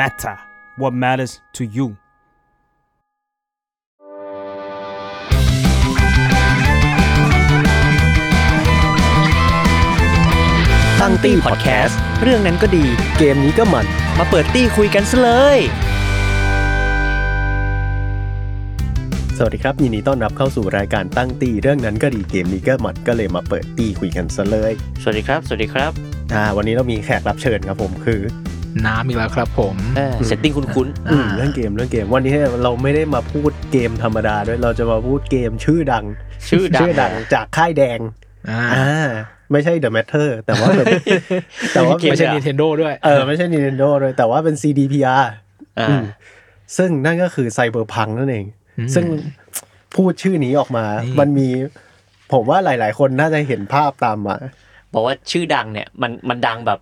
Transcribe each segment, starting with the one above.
matter what matters to you ตั้งตี้พอดแคสต์เรื่องนั้นก็ดี เกมนี้ก็มัน มาเปิดตี้คุยกันซะเลย สวัสดีครับ ยินดีต้อนรับเข้าสู่รายการตั้งตีเรื่องนั้นก็ดีเกมนี้ก็มันก็เลยมาเปิดตีคุยกันซะเลย สวัสดีครับ สวัสดีครับอ่าวันนี้เรามีแขกรับเชิญครับผมคือ น้ำอีกแล้วครับผม setting คุ้นอืมเรื่องเกมเรื่องเกม วันนี้เราไม่ได้มาพูดเกมธรรมดาด้วยเราจะมาพูดเกมชื่อดังๆชื่อดังชื่อดังจากค่ายแดงอ่าอ่าไม่ใช่ The Matter แต่ว่าเป็นแต่ว่าไม่ใช่เป็น Nintendo ด้วยเออไม่ใช่ Nintendo ด้วย แต่ว่าเป็น CDPR อ่าอืมซึ่งนั่นก็คือ Cyberpunk นั่นเองอืมซึ่งพูดชื่อนี้ออกมานี่มันมี ผมว่าหลาย ๆ คนน่าจะเห็นภาพตามมา บอกว่าชื่อดังเนี่ย มันมันดังแบบ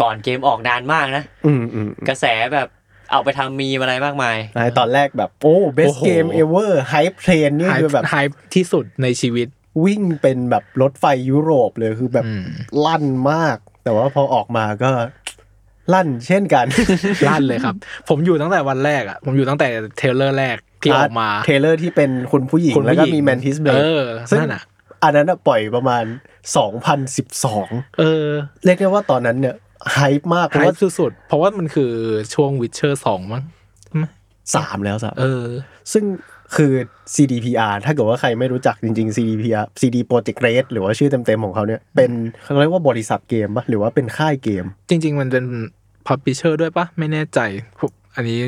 ก่อนเกมออกนานมากนะอืมอืมกระแสแบบเอาไปทำมีมอะไรมากมายไอ้ตอนแรกแบบ โอ้ best โอ้โห game ever hype train นี่คือแบบไฮที่สุดในชีวิต วิ่งเป็นแบบรถไฟยุโรปเลยคือแบบอืมลั่นมาก แต่ว่าพอออกมาก็ลั่นเช่นกัน ลั่นเลยครับ ผมอยู่ตั้งแต่วันแรกอะ ผมอยู่ตั้งแต่trailer แรกที่ออกมา trailerลอร์ที่เป็นคุณผู้หญิงคุณผู้แล้วก็หญิงมี Mantis Blade เออซึ่งนั่นอะอันนั้นอะปล่อยประมาณ 2012 เออ เรียกได้ว่าตอนนั้นเนี่ย hype มาก hype เพราะว่าสุดๆเพราะว่ามันคือช่วงวิ t เชอร์สองมั้งใช่ไหมสามแล้วสามเออ ซึ่งคือ CDPR ถ้าเกิดว่าใครไม่รู้จักจริง ๆ CDPR CD Projekt Red หรือว่าชื่อเต็ม ๆ ของเขาเนี่ย เป็นเขาเรียกว่าบริษัทเกมปะหรือว่าเป็นค่ายเกม จริง ๆ มันเป็นพับ l ิเชอร์ด้วยปะไม่แน่ใจผมอันนี้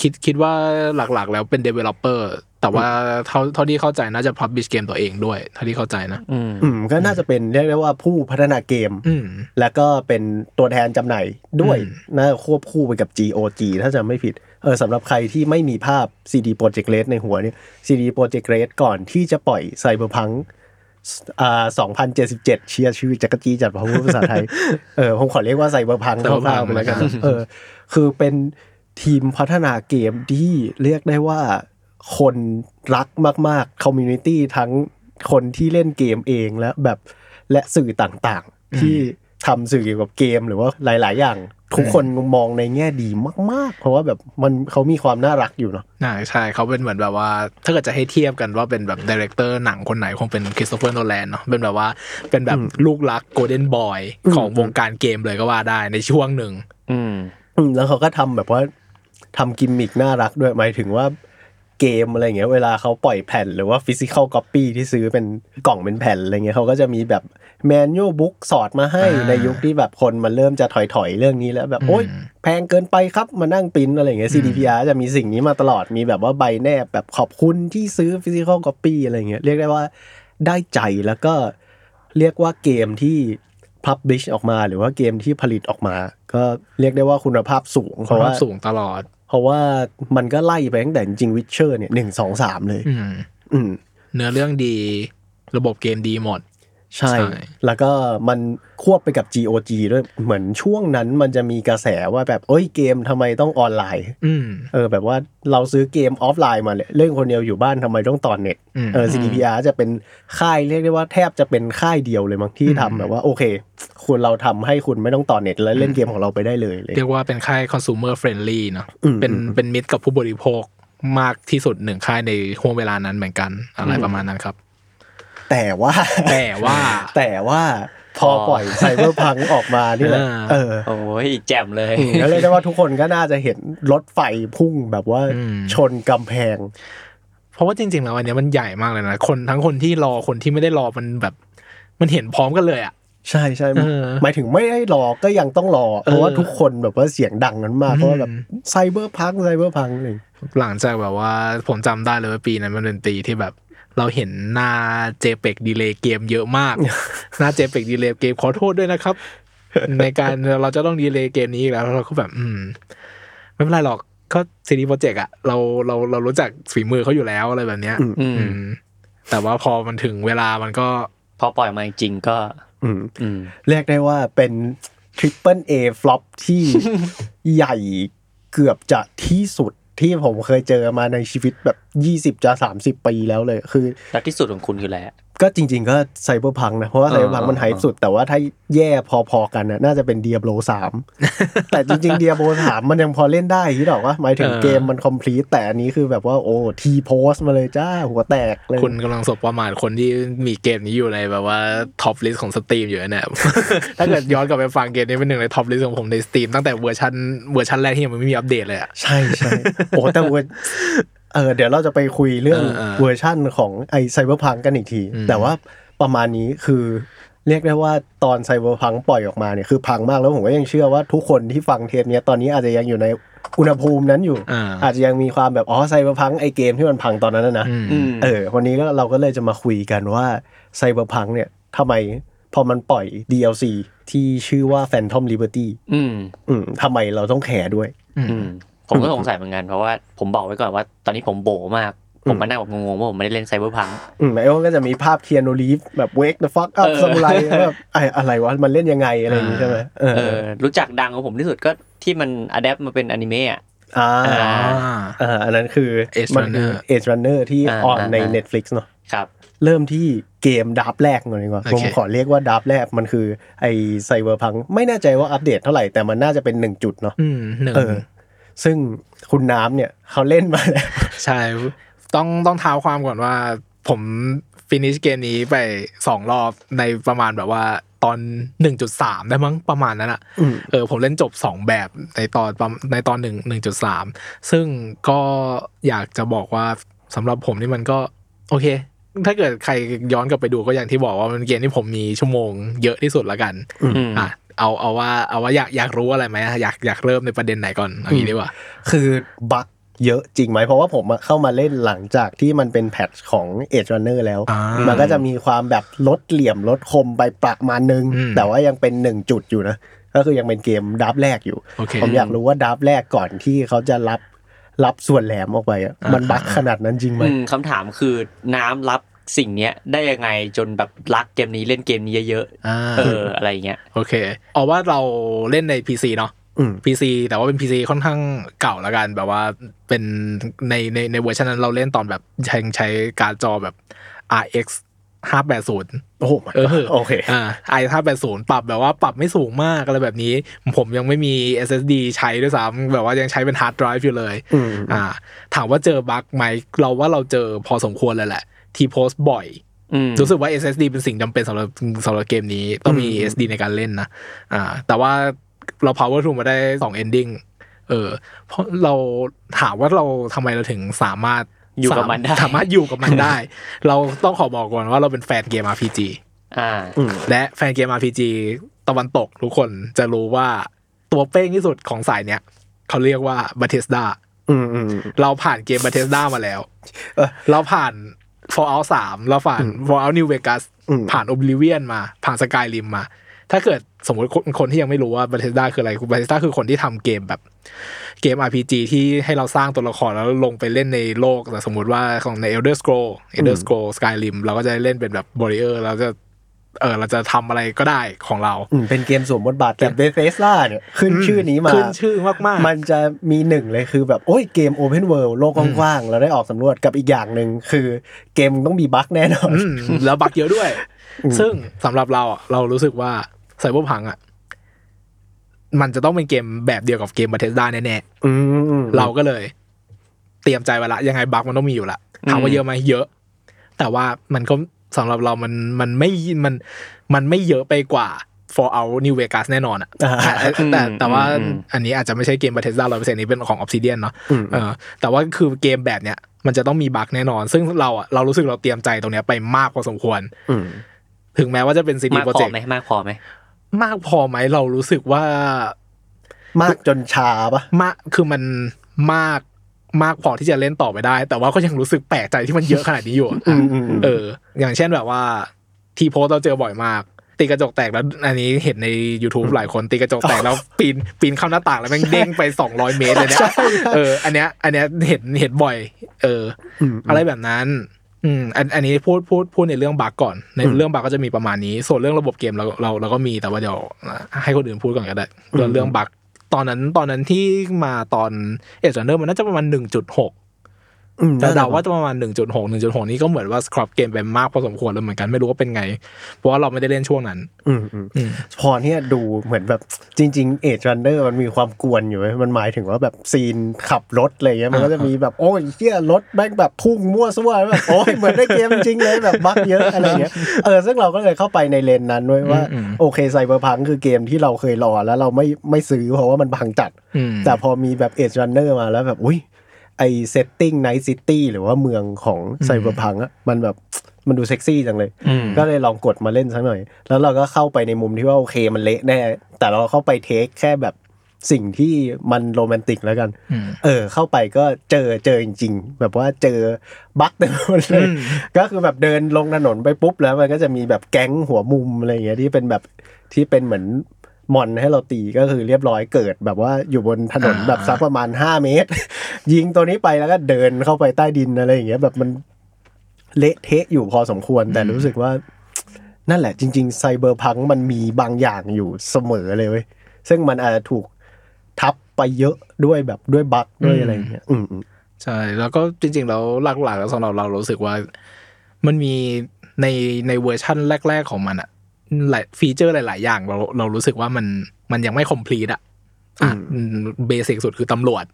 คิดคิดว่าหลักๆ แล้วเป็น Developer แต่ว่าเท่าเท่าที่เข้าใจน่าจะ Publish เกมตัวเองด้วยเท่าที่เข้าใจนะอืมอืมก็น่าจะเป็นเรียกได้ว่าผู้พัฒนาเกมอืมแล้วก็เป็นตัวแทนจำหน่ายด้วยอืมน่าจะควบคู่ไปกับ GOG ถ้าจะไม่ผิดเออสำหรับใครที่ไม่มีภาพ CD Projekt Red ในหัวเนี่ย CD Projekt Red ก่อนที่จะปล่อย Cyberpunk อ่า2077เชียร์ชื่อจักรจีจัดพพูดภาษาไทยเออผมขอเรียกว่า Cyberpunk ค Cyberpunk ร่าวๆไปแล้วกันแล้วกันเออคือเป็นทีมพัฒนาเกมที่เรียกได้ว่า คนรักมากๆคอมมูนิตี้ทั้งคนที่เล่นเกมเองและแบบและสื่อต่างๆ ที่ทำสื่อเกี่ยวกับเกมหรือว่าหลาย ๆ อย่างทุกคนมองในแง่ดีมาก ๆ เพราะว่าแบบมันเขามีความน่ารักอยู่เนาะน่าใช่เขาเป็นเหมือนแบบว่า ถ้าเกิดจะให้เทียบกันว่าเป็นแบบ director หนังคนไหนคงเป็นคริสโตเฟอร์โนแลนเนาะเป็นแบบว่าเป็นแบบลูกรัก golden boy ของวงการเกมเลยก็ว่าได้ในช่วงหนึ่งอืมอืมแล้วเขาก็ทำแบบว่าทำกิมมิกน่ารักด้วยหมายถึงว่า เกมอะไรเงี้ยเวลาเขาปล่อยแผ่นหรือว่าฟิสิก a l ก๊อปปี้ที่ซื้อเป็นกล่องเป็นแผ่นอะไรเงี้ยเขาก็จะมีแบบ manual book สอดมาให้อ่าในยุคที่แบบคนมันเริ่มจะถอยๆเรื่องนี้แล้วแบบโอ๊ยอืมแพงเกินไปครับมานั่งปริ้นอะไรเงี้ย CDPR จะมีสิ่งนี้มาตลอดมีแบบว่าใบแนบแบบขอบคุณที่ซื้อฟิสิก a l ก๊อปปี้อะไรเงี้ยเรียกได้ว่าได้ใจแล้วก็เรียกว่าเกมที่ publish ออกมาหรือว่าเกมที่ผลิตออกมา ก็เรียกได้ว่าคุณภาพสูงเพราะว่าสูงตลอด เพราะว่ามันก็ไล่ไปตั้งแต่จริงวิเชอร์เนี่ยหนึ่งสองสามเลยอืมอืม เนื้อเรื่องดีระบบเกมดีหมด ใช่ใช่ แล้วก็มันควบไปกับ GOG ด้วยเหมือนช่วงนั้นมันจะมีกระแสว่าแบบเอ้ยเกมทำไมต้องออนไลน์อืมเออแบบว่าเราซื้อเกมออฟไลน์มาเลยเล่นคนเดียวอยู่บ้านทำไมต้องต่อเน็ตอืมเออ CDPR จะเป็นค่ายเรียกได้ว่าแทบจะเป็นค่ายเดียวเลยมั้งที่ทำแบบว่าโอเค คุณเราทำให้คุณไม่ต้องต่อเน็ตแล้วเล่นเกมของเราไปได้เลยเลยเรียกว่าเป็นค่าย consumer friendly เนาะอืมเป็นเป็นมิตรกับผู้บริโภคมากที่สุดหนึ่งค่ายในห่วงเวลานั้นเหมือนกันอะไรประมาณนั้นครับ แต่ว่า แต่ว่า แต่ว่าพอปล่อยไซเบอร์พังออกมานี่แหละอ่าเออโอ้ยแจ่มเลยอืมแล้วเรียกได้ว่าทุกคนก็น่าจะเห็นรถไฟพุ่งแบบว่าอืมชนกำแพง เพราะว่าจริงๆแล้วอันเนี้ยมันใหญ่มากเลยนะคนทั้งคนที่รอคนที่ไม่ได้รอมันแบบ มันเห็นพร้อมกันเลยอะใช่ใช่เออหมายถึงไม่ได้รอก็ยังต้องรอ เพราะว่าเออทุกคนแบบว่าเสียงดังนั้นมากอืมเพราะว่าแบบ Cyberpunk Cyberpunkบอร์พังเลยหลังจากแบบว่าผมจำได้เลยว่าปีนั้นมันเป็นปีที่แบบ เราเห็นหน้า JPEG delay เกมเยอะมาก หน้า JPEG delay เกมขอโทษด้วยนะครับ ในการเราจะต้อง delay เกมนี้อีกแล้วแล้วเราก็แบบ อืม ไม่เป็นไรหรอกก็ CD Projekt อะเราเราเรารู้จักฝีมือเขาอยู่แล้วอะไรแบบเนี้ย อืมอืมอืมแต่ว่าพอมันถึงเวลามันก็ พอปล่อยมาจริงๆก็อืมอืมเรียกได้ว่าเป็น triple A flop ที่ใหญ่เกือบจะที่สุดที่ผมเคยเจอมาในชีวิตแบบ ยี่สิบจะสามสิบปีแล้วเลย คือแล้วที่สุดของคุณคืออะไรอะก็จริง ๆ ก็ Cyberpunk นะ เพราะว่า Cyberpunk มัน hype สุด แต่ว่าถ้าแย่พอๆกันนะน่าจะเป็นเดียโ o สามแต่จริงๆเดียโ o สามมันยังพอเล่นได้ที่หรอกว่าหมายถึงเออเกมมัน complete แต่อันนี้คือแบบว่าโอ้ T-pose มาเลยจ้า หัวแตกเลย คุณกำลังสบประมาทคนที่มีเกมนี้อยู่ในแบบว่า top list ของ Steam อยู่เนี่ยถ้าเกิดย้อนกลับไปฟังเกมนี้เป็นหนึ่งใน top list ของผมใน Steam ตั้งแต่เวอร์ชันเวอร์ชันแรกที่ยังไม่มีอัปเดตเลยอะใช่ใช่โอ้แต่เวอร์ เออเดี๋ยวเราจะไปคุยเรื่องเออเออเวอร์ชั่นของไอ Cyberpunk กันอีกทีอืมแต่ว่าประมาณนี้คือเรียกได้ว่าตอน Cyberpunk ปล่อยออกมาเนี่ยคือพังมากแล้วผมก็ยังเชื่อว่าทุกคนที่ฟังเทปเนี้ยตอนนี้อาจจะยังอยู่ในอุณหภูมินั้นอยู่อ่าอาจจะยังมีความแบบอ๋อ Cyberpunk ไอเกมที่มันพังตอนนั้นนะนะอืมอืมเออวันนี้ก็เราก็เลยจะมาคุยกันว่า Cyberpunk เนี่ยทำไมพอมันปล่อย DLC ที่ชื่อว่า Phantom Liberty อืมอืมทำไมเราต้องแคร์ด้วยอืม ผมก็สงสัยเหมือนกันเพราะว่าผมบอกไว้ก่อนว่า ตอนนี้ผมโบมากผมมานั่งแบบงงๆว่าผมไม่ได้เล่น Cyberpunkอืมไอ้ว่าก็จะมีภาพเคียนูรีฟแบบเวก the fuck up เออซามูไรแบบไอ้อะไรวะ มันเล่นยังไงอะไรอย่างงี้ใช่ไหมเออเออ รู้จักดังของผมที่สุดก็ที่มัน adapt มาเป็นอนิเมะอะอ่าอ่าอ่าอันนั้นคือ Edge มันคือ Runner Edge Runner ที่อ่า on ในอ่า Netflix เนาะครับ เริ่มที่เกมดับแรกก่อนดีกว่าโอผมเคขอเรียกว่าดับแรกมันคือไอ Cyberpunk ไม่แน่ใจว่าอัปเดตเท่าไหร่แต่มันน่าจะเป็นหนึ่งจุดเนาะอืมหนึ่งเออ ซึ่งคุณน้ำเนี่ยเขาเล่นมาแล้ว ใช่ ต้องต้องเท้าความก่อนว่า ผม finish เกมนี้ไปสองรอบในประมาณแบบว่าตอน 1.3 ได้มั้งประมาณนั้นอะอืมเออผมเล่นจบ 2 แบบในตอนประในตอนหนึ่งหนึ่งจุดสามซึ่งก็อยากจะบอกว่าสำหรับผมนี่มันก็ โอเค ถ้าเกิดใครย้อนกลับไปดูก็อย่างที่บอกว่ามันเกมที่ผมมีชั่วโมงเยอะที่สุดละกันอืมอะ เอาเอาว่าเอาว่าอยากอยากรู้อะไรไหมอยากอยากเริ่มในประเด็นไหนก่อนเอางี้ดีกว่าคือบั๊กเยอะจริงไหมเพราะว่าผมอะเข้ามาเล่นหลังจากที่มันเป็นแพทช์ของ Edge Runner แล้วอ่ามัมันก็จะมีความแบบลดเหลี่ยมลดคมไปประมาณนึงอืมแต่ว่ายังเป็นหนึ่งจุดอยู่นะ ก็คือยังเป็นเกมดับแรกอยู่โอเคผมอยากรู้ว่าดับแรกก่อนที่เขาจะรับรับส่วนแหลมออกไปอะอ่ามัมัน bug ขนาดนั้นจริงไหมอืมคำถามคือน้ำรับ สิ่งเนี้ยได้ยังไงจนแบบรักเกมนี้เล่นเกมนี้เยอะอ่าๆเอออะไรเงี้ยโอเคเอาว่าเราเล่นใน PC เนาะอืม PC แต่ว่าเป็น PC ค่อนข้างเก่าแล้วกันแบบว่าเป็นในในในเวอร์ชันนั้นเราเล่นตอนแบบใช้ใช้การ์ดจอแบบ RX 580โอ้โหเออโอเคอ่า i 580ปรับแบบว่าปรับไม่สูงมากอะไรแบบนี้ ผมยังไม่มี SSD ใช้ด้วยซ้ำแบบว่ายังใช้เป็นฮาร์ดไดรฟ์อยู่เลยอืมอ่าถามว่าเจอบั๊กไหมเราว่าเราเจอพอสมควรเลยแหละ T-pose บ่อยอืมรู้สึกว่า SSD เป็นสิ่งจำเป็นสำหรับสำหรับเกมนี้ ต้องมี SSD ในการเล่นนะอ่า แต่ว่าเรา power through มาได้สอง ending เออเพราะเราถามว่าเราทำไมเราถึงสามารถอยู่กับมันได้สามารถอยู่กับมันได้ เราต้องขอบอกก่อนว่าเราเป็นแฟนเกม RPG อ่าอืมและแฟนเกม RPG ตะวันตกทุกคนจะรู้ว่าตัวเป้งที่สุดของสายเนี้ยเขาเรียกว่า Bethesda อืมอืมเราผ่านเกม Bethesda มาแล้วเออเราผ่าน Fallout 3เราผ่าน Fallout New Vegas อืมผ่าน Oblivion มา ผ่าน Skyrim มา ถ้าเกิดสมมติคนคนที่ยังไม่รู้ว่า Bethesda คืออะไร Bethesda คือคนที่ทำเกมแบบเกม RPG ที่ให้เราสร้างตัวละครแล้วลงไปเล่นในโลกแต่สมมติว่าของใน Elder Scroll Elder Scroll Skyrim เราก็จะเล่นเป็นแบบ Warrior เราจะ เออเราจะทำอะไรก็ได้ของเราอืมเป็นเกมสวมบทบาทแต่เบเ e ส a เนี่ยขึ้นชื่อนี้มาขึ้นชื่อมากๆมันจะมีหนึ่งเลยคือแบบ โอ้ยเกม Open World โลกกว้างๆเราได้ออกสำรวจกับอีกอย่างหนึ่งคือเกมต้องมีบั๊กแน่นอนอืมแล้วบักเยอะด้วย ซึ่งสำหรับเราอะเรารู้สึกว่าไซเบอร์พังอะมันจะต้องเป็นเกมแบบเดียวกับเกม Bethesda แน่อืมๆเราก็เลย เตรียมใจไว้ละยังไงบักมันต้องมีอยู่ละถามว่าเยอะไหมเยอะ แต่ว่ามันก็ สำหรับเรามันมันไม่มันมันไม่เยอะไปกว่า Fallout New Vegas แน่นอนอะอ่าแต่แต่แต่ว่าอืมอันนี้อาจจะไม่ใช่เกม Bethesda ร้อยเปอร์เซ็นต์นี้เป็นของ Obsidian เนาะอืมเออแต่ว่าคือเกมแบบเนี้ยมันจะต้องมีบั๊กแน่นอน ซึ่งเราอะเรารู้สึกเราเตรียมใจตรงเนี้ยไปมากพอสมควรอืมถึงแม้ว่าจะเป็นซีดีมากโปรพอเจกต์ไหมมากพอไหมมากพอไหมเรารู้สึกว่ามากจนชาปะมากคือมันมาก มากพอที่จะเล่นต่อไปได้ แต่ว่าก็ยังรู้สึกแปลกใจที่มันเยอะขนาดนี้อยู่อะอืมอืมอืมเออ อย่างเช่นแบบว่า ทีโพสต์เราเจอบ่อยมาก ตีกระจกแตกแล้ว อันนี้เห็นใน YouTube หลายคนตีกระจกแตกแล้วปีนปีนเข้าหน้าต่างแล้วแม่งเด้งไป 200 เมตรเลยเนี่ยเอออันเนี้ย อันเนี้ยเห็นเห็นบ่อย เอออืมอะไรแบบนั้นอืมอันอันนี้พูดพูดพูดในเรื่องบั๊กก่อน ในอืมเรื่องบั๊กก็จะมีประมาณนี้ ส่วนเรื่องระบบเกมเราเราเราก็มีแต่ว่าเดี๋ยวให้คนอื่นพูดก่อนก็ได้เรื่องเรื่อง bug ตอนนั้นตอนนั้นที่มาตอนเอ e เนอร์มันน่าจะประมาณหนึ่งจุดหก แต่เดาน่จะว่าจะประมาณ1.6 1.6นี่ก็เหมือนว่า scrap เกมไปมากพอสมควรแล้วเหมือนกันไม่รู้ว่าเป็นไง เพราะว่าเราไม่ได้เล่นช่วงนั้น อืมอืมอืมพอเนี่ยดูเหมือนแบบจริงๆเอ e รันเดอร์มันมีความกวนอยู่เว้ยมันหมายถึงว่าแบบ scene ขับรถอะไรเงี้ยมันก็จะมีแบบโอ้ยเชี่ยรถแม่งแบบพุ่งมั่วซั่วแบบโอ้ยเหมือนได้เกมจริงเลยแบบ bug เยอะอะไรเงี้ยเออซึ่งเราก็เลยเข้าไปในเลนนั้นด้วยว่าอืมอืมโอเค Cyberpunk คือเกมที่เราเคยรอแล้วเราไม่ไม่ซื้อเพราะว่ามันพังจัดอืมแต่พอมีแบบเอ e รันเนอร์มาแล้วแบบอุ้ย ไอ setting Night City หรือว่าเมืองของ Cyberpunk อะมันแบบมันดูเซ็กซี่จังเลยอืมก็เลยลองกดมาเล่นสักหน่อย แล้วเราก็เข้าไปในมุมที่ว่าโอเคมันเละแน่ แต่เราเข้าไป take แค่แบบสิ่งที่มัน romantic แล้วกันอืมเออ เข้าไปก็เจอเจอจริงๆ แบบว่าเจอบั๊กเต็มไปหมดเลยอืมก็คือแบบเดินลงถนนไปปุ๊บแล้วมันก็จะมีแบบแก๊งหัวมุมอะไรอย่างเงี้ยที่เป็นแบบที่เป็นเหมือน มอนให้เราตีก็คือเรียบร้อยเกิดแบบว่าอยู่บนถนนแบบสักประมาณห้าเมตร ยิงตัวนี้ไปแล้วก็เดินเข้าไปใต้ดินอะไรอย่างเงี้ยแบบมันเละเทะอยู่พอสมควรแต่รู้สึกว่า นั่นแหละจริงๆไซเบอร์พังมันมีบางอย่างอยู่เสมอเลยเว้ยซึ่งมันอาจจะถูกทับไปเยอะด้วยแบบด้วย bug ด้วยอะไรอย่างเงี้ยอืมอืมใช่ แล้วก็จริงๆแล้วหลักๆแล้วสำหรับเรารู้สึกว่า มันมีในในเวอร์ชั่นแรก ๆของมันอะ หลาย feature หลาย ๆ อย่างเราเรารู้สึกว่ามันมันยังไม่ complete อะอะ basic สุดคือตำรวจ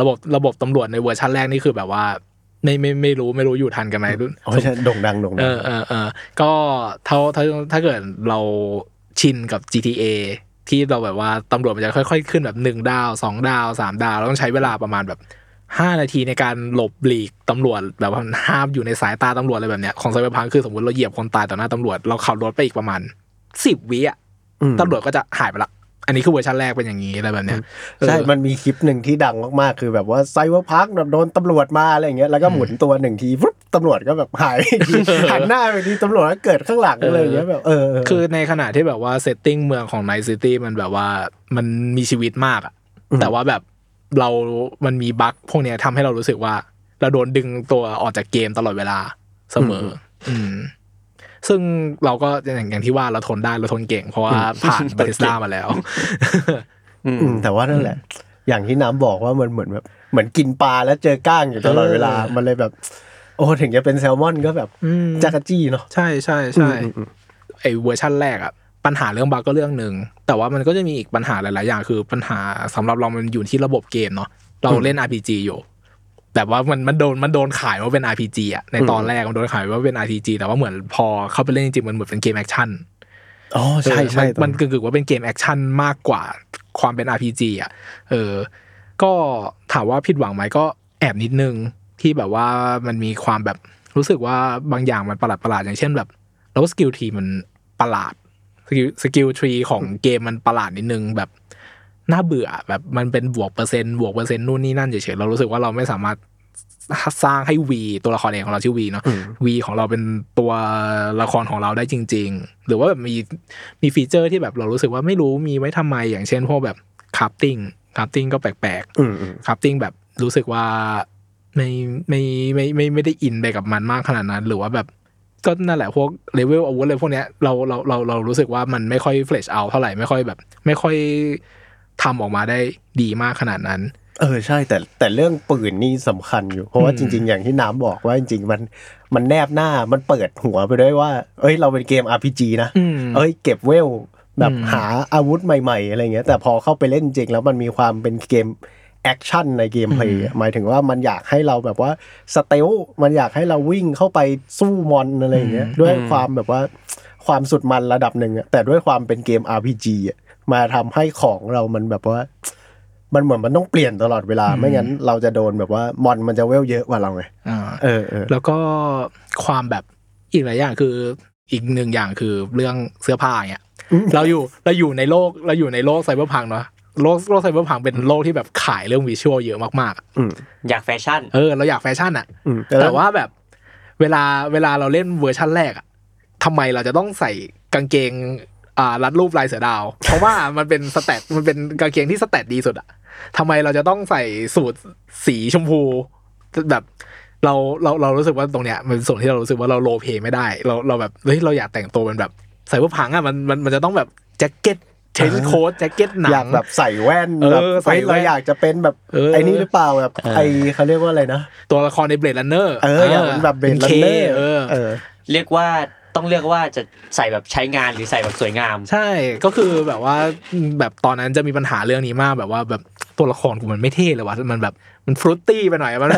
ระบบระบบตำรวจในเวอร์ชันแรกนี่คือแบบว่าไม่ไม่ไม่รู้ไม่รู้อยู่ทันกันไหมอ๋อใช่โด่งดังโด่งเอดังอเออเออก็เท่าถ้าถ้าเกิดเราชินกับ GTA ที่เราแบบว่าตำรวจมันจะค่อย ๆ ขึ้นแบบหนึ่งดาวสองดาวสามดาว แล้วต้องใช้เวลาประมาณแบบ ห้านาทีในการหลบหลีกตำรวจแบบว่าห้ามอยู่ในสายตาตำรวจอะไรแบบเนี้ยของ Cyberpunk คือสมมติเราเหยียบคนตายต่อหน้าตำรวจเราขับรถไปอีกประมาณสิบวิอะอืมตำรวจก็จะหายไปละอันนี้คือเวอร์ชันแรกเป็นอย่างนี้อะไรแบบเนี้ยใช่เออมันมีคลิปหนึ่งที่ดังมากๆ คือแบบว่าไซเบอร์พังแบบโดนตำรวจมาอะไรอย่างเงี้ยแล้วก็หมุนตัวหนึ่งทีปุ๊บตำรวจก็แบบหายไปทีหันหน้าไปทีตำรวจก็เกิดข้างหลังอะไรอย่างเงี้ยแบบเออเออคือในขณะที่แบบว่า setting เมืองของ Night City มันแบบว่ามันมีชีวิตมากอะอืมแต่ว่าแบบ เรา มันมี bug พวกเนี้ยทำให้เรารู้สึกว่า เราโดนดึงตัวออกจากเกมตลอดเวลาเสมอ อืม ซึ่งเราก็อย่างอย่างที่ว่าเราทนได้เราทนเก่ง เพราะว่าผ่าน Bethesda มาแล้ว อืมอืมแต่ว่านั่นแหละ อย่างที่น้ำบอกว่ามันเหมือนแบบเหมือนกินปลาแล้วเจอก้างอยู่ตลอดเวลาเออมันเลยแบบ โอ้ถึงจะเป็นแซลมอนก็แบบอืมจั๊กจี้เนาะใช่ใช่ใช่อืมอืมไอเวอร์ชั่นแรกอะ ปัญหาเรื่อง bug ก็เรื่องหนึ่งแต่ว่ามันก็จะมีอีกปัญหาหลาย ๆ อย่าง คือปัญหาสำหรับเรามันอยู่ที่ระบบเกมเนาะเราเล่น RPG อยู่แต่ว่ามันมันโดนมันโดนขายว่าเป็น RPG อะในตอนแรกมันโดนขายว่าเป็น RPG แต่ว่าเหมือนพอเข้าไปเล่นจริงๆมันเหมือนเป็นเกม action อ๋อใช่ใช่เออมันมันกึ่งๆว่าเป็นเกม action มากกว่าความเป็น RPG อะเออ ก็ถามว่าผิดหวังไหมก็แอบนิดนึงที่แบบว่ามันมีความแบบรู้สึกว่าบางอย่างมันประหลาดประหลาดๆอย่างเช่นแบบแล้ว skill tree มันประหลาด skill skill tree ของเกมมันประหลาดนิดนึงแบบน่าเบื่อแบบมันเป็นบวกเปอร์เซ็นต์บวกเปอร์เซ็นต์นู่นนี่นั่นเฉยๆเรารู้สึกว่าเราไม่สามารถสร้างให้ V ตัวละครเองของเราชื่อ V เนาะ V ของเราเป็นตัวละครของเราได้จริง ๆ หรือว่าแบบมีมี feature ที่แบบเรารู้สึกว่าไม่รู้มีไว้ทำไมอย่างเช่นพวกแบบ crafting crafting ก็แปลกอืมอืมๆ crafting แบบรู้สึกว่าไม่ไม่ไม่ไม่ไม่ได้อินไปกับมันมากขนาดนั้น หรือว่าแบบ ก็นั่นแหละพวกเลเวลอาวุธอะไรพวกเนี้ยเราเราเราเรารู้สึกว่ามันไม่ค่อย flesh out เท่าไหร่ไม่ค่อยแบบ ไม่ค่อยทำออกมาได้ดีมากขนาดนั้น เออใช่แต่แต่เรื่องปืนนี่สำคัญอยู่ เพราะว่าอืมจริง ๆ อย่างที่น้ำบอกว่าจริง ๆ มันมันแนบหน้ามันเปิดหัวไปด้วยว่า เอ้ยเราเป็นเกม RPG นะอืมเอ้ย เก็บเวลแบบอืมหาอาวุธใหม่ ๆ อะไรเงี้ย แต่พอเข้าไปเล่นจริงแล้วมันมีความเป็นเกม action ใน gameplay หมายถึงว่ามันอยากให้เราแบบว่า stealth มันอยากให้เราวิ่งเข้าไปสู้มอนอะไรเงี้ยด้วยความแบบว่าความสุดมันระดับหนึ่งอะแต่ด้วยความเป็นเกม RPG อะมาทำให้ของเรามันแบบว่า มันเหมือนมันต้องเปลี่ยนตลอดเวลาไม่งั้นเราจะโดนแบบว่ามอนมันจะเวลเยอะกว่าเราไงอ่าเออเออแล้วก็ความแบบอีกหลายอย่างคืออีกหนึ่งอย่างคือเรื่องเสื้อผ้าเนี่ยเราอยู่เราอยู่ในโลกเราอยู่ในโลก Cyberpunk เนาะ โลกโลก Cyberpunk เป็นโลกที่แบบขายเรื่อง visual เยอะมากๆอะอืมอยากแฟชั่น เออเราอยากแฟชั่นอะอืมแต่ว่าแบบเวลาเวลาเราเล่นเวอร์ชั่นแรกอะทำไมเราจะต้องใส่กางเกงอ่ารัดรูปลายเสือดาว เพราะว่ามันเป็น stat มันเป็นกางเกงที่ stat ดีสุดอะทำไมเราจะต้องใส่สูทสีชมพูแบบเราเราเรารู้สึกว่าตรงเนี้ยมันเป็นส่วนที่เรารู้สึกว่าเรา roleplay ไม่ได้ เราเราแบบเฮ้ยเราอยากแต่งตัวเป็นแบบใส่พวกพังอะมันมันมันจะต้องแบบแจ็คเก็ต trench coat แจ็คเก็ตหนังอยากแบบใส่แว่นเออแบบใส่เฮ้ยแว่นเราอยากจะเป็นแบบเออไอ้นี่หรือเปล่าแบบเออไอเขาเรียกว่าอะไรนะ ตัวละครในเบลด r ันเนอร์เอออยากเป็นแบบ Blade Runner เออเออเรียกว่าต้องเลือกว่าจะใส่แบบใช้งานหรือใส่แบบสวยงาม ใช่ก็คือแบบว่าแบบตอนนั้นจะมีปัญหาเรื่องนี้มากแบบว่าแบบตัวละครกูมันไม่เท่เลยว่ะมันแบบ มัน fruity ไปหน่อยมัน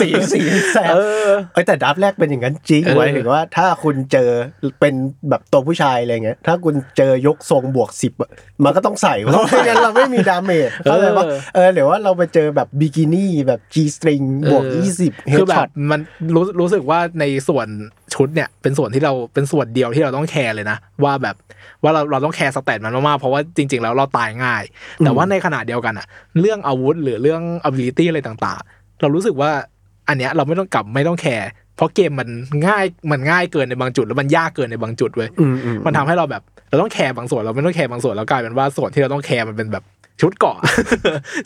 สีสีแสบเออเอ้ยแต่ดับแรกเป็นอย่างนั้นจริงเออไว้ถึงว่าถ้าคุณเจอเป็นแบบตัวผู้ชายอะไรเงี้ย ถ้าคุณเจอยกทรงบวกสิบมันก็ต้องใส่เพราะไม่งั้นเราไม่มี damage เข้าใจปะเออหรือว่าเราไปเจอแบบบิกินี่แบบ G string บวกเออยี่สิบเฮคือดแบช็อบตมันรู้รู้สึกว่าในส่วน ชุดเนี่ยเป็นส่วนที่เราเป็นส่วนเดียวที่เราต้องแคร์เลยนะ ว่าแบบว่าเราเราต้องแคร์ stat มันมากๆ เพราะว่าจริง ๆ แล้วเราตายง่าย แต่ว่าในขณะเดียวกันอะเรื่องอาวุธหรือเรื่อง ability อะไรต่างๆ เรารู้สึกว่าอันเนี้ยเราไม่ต้องกลับไม่ต้องแคร์เพราะเกมมันง่ายมันง่ายเกินในบางจุด แล้วมันยากเกินในบางจุดเว้ยอืมอืมมันทำให้เราแบบเราต้องแคร์บางส่วนเราไม่ต้องแคร์บางส่วนแล้วกลายเป็นว่าส่วนที่เราต้องแคร์มันเป็นแบบชุดเกราะ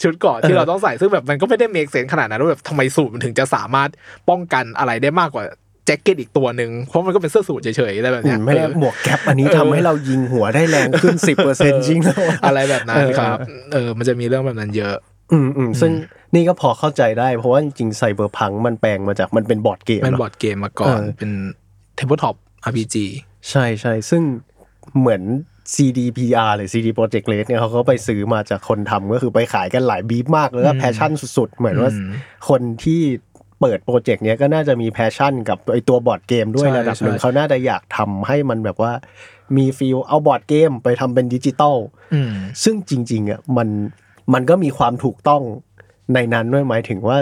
ชุดเกราะที่เราต้องใส่ซึ่งแบบมันก็ไม่ได้ make sense ขนาดนั้นว่าแบบทำไมสูทมันถึงจะสามารถป้องกันอะไรได้มากกว่า แจ็คเก็ตอีกตัวหนึ่งเพราะมันก็เป็นเสื้อสูทเฉยๆอะไรแบบอืเนี้มยไม่ได้เออหมวกแก๊ปอันนี้ทำให้เรายิงหัวได้แรงขึ้นสิบเปอร์เซ็นต์จริงแล้วอะไรแบบนั้นเออครับเออมันจะมีเรื่องแบบนั้นเยอะ อืมอืมซึ่งนี่ก็พอเข้าใจได้เพราะว่าจริงๆ Cyberpunk มันแปลงมาจากมันเป็นบอร์ดเกมเป็นเนอะบอร์ดเกมมาก่อนเออเป็นเทเบิลท็อป RPG ใช่ใช่ซึ่งเหมือน CDPR หรือ CD Projekt Red เนี่ยเขาก็ไปซื้อมาจากคนทำก็คือไปขายกันหลายบีฟมากแล้วก็อืม passionสุดๆ เหมือนว่าอืมคนที่ เปิดโปรเจกต์เนี้ยก็น่าจะมี passion กับไอตัวบอร์ดเกมด้วยใช่ระดับหนึ่งใช่เขาน่าจะอยากทำให้มันแบบว่ามี feel เอาบอร์ดเกมไปทำเป็นดิจิตอลอืมซึ่งจริงๆอะมันมันก็มีความถูกต้องในนั้นด้วยหมายถึงว่า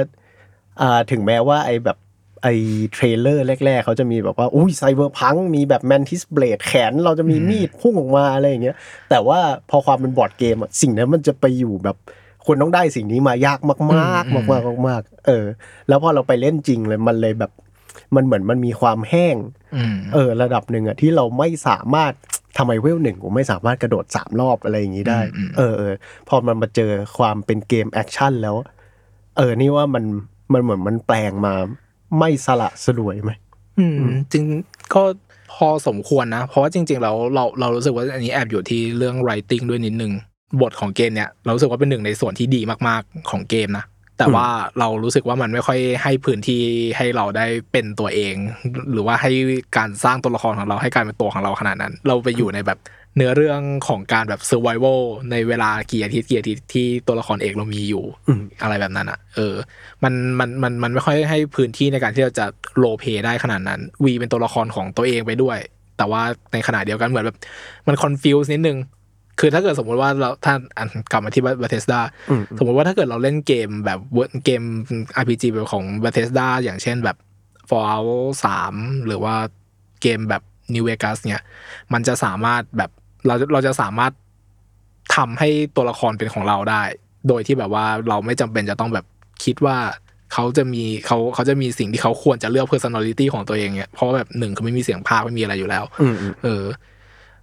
อ่าถึงแม้ว่าไอแบบไอ trailer แรก ๆ เขาจะมีแบบว่าอุ้ย Cyberpunk มีแบบ mantis blade แขน เราจะมีมีดพุ่งออกมาอะไรอย่างเงี้ยแต่ว่าพอความเป็นบอร์ดเกมอะสิ่งนั้นมันจะไปอยู่แบบ คนต้องได้สิ่งนี้มายากมากๆอืมมากๆมากๆเออ แล้วพอเราไปเล่นจริงเลยมันเลยแบบ มันเหมือนมันมีความแห้งอืมเออ ระดับหนึ่งอะที่เราไม่สามารถทำไมเวลหนึ่งผมไม่สามารถกระโดดสามรอบอะไรอย่างนี้ได้อืมอืมเออเออพอมันมาเจอความเป็นเกมแอคชั่นแล้ว เออนี่ว่ามันมันเหมือนมันแปลงมาไม่สละสลวยไหมอืมจริงก็พอสมควรนะ เพราะว่าจริงๆแล้วเราเรารู้สึกว่าอันนี้แอบอยู่ที่เรื่อง writing ด้วยนิดนึง บทของเกมเนี่ยเรารู้สึกว่าเป็นหนึ่งในส่วนที่ดีมากๆของเกมนะแต่ว่าเรารู้สึกว่ามันไม่ค่อยให้พื้นที่ให้เราได้เป็นตัวเอง หรือว่าให้การสร้างตัวละครของเราให้กลารเป็นตัวของเราขนาดนั้น เราไปอยู่ในแบบเนื้อเรื่องของการแบบ survival ในเวลากี่อาทิตย์กี่อาทิตย์ที่ตัวละครเอกเรามีอยู่อืมอะไรแบบนั้นอะ เออ มันมันมันมันไม่ค่อยให้พื้นที่ในการที่เราจะ roleplay ได้ขนาดนั้น V เป็นตัวละครของตัวเองไปด้วย แต่ว่าในขณะเดียวกันเหมือนแบบมัน confuse นิดนึง คือถ้าเกิดสมมุติว่าเราถ้าอันกลับมาที่บ a เทสดาอืมสมมติว่าถ้าเกิดเราเล่นเกมแบบเกม RPG แบบของ Bethesda อย่างเช่นแบบ Fallout 3 หรือว่าเกมแบบ New Vegas เนี่ยมันจะสามารถแบบเราเราจะสามารถทำให้ตัวละครเป็นของเราได้ โดยที่แบบว่าเราไม่จำเป็นจะต้องแบบคิดว่าเขาจะมีเขาเขาจะมีสิ่งที่เขาควรจะเลือก personality ของตัวเองเนี่ยเพราะว่าแบบหนึ่งคือไม่มีเสียงพากย์ไม่มีอะไรอยู่แล้วอืมอืมเออ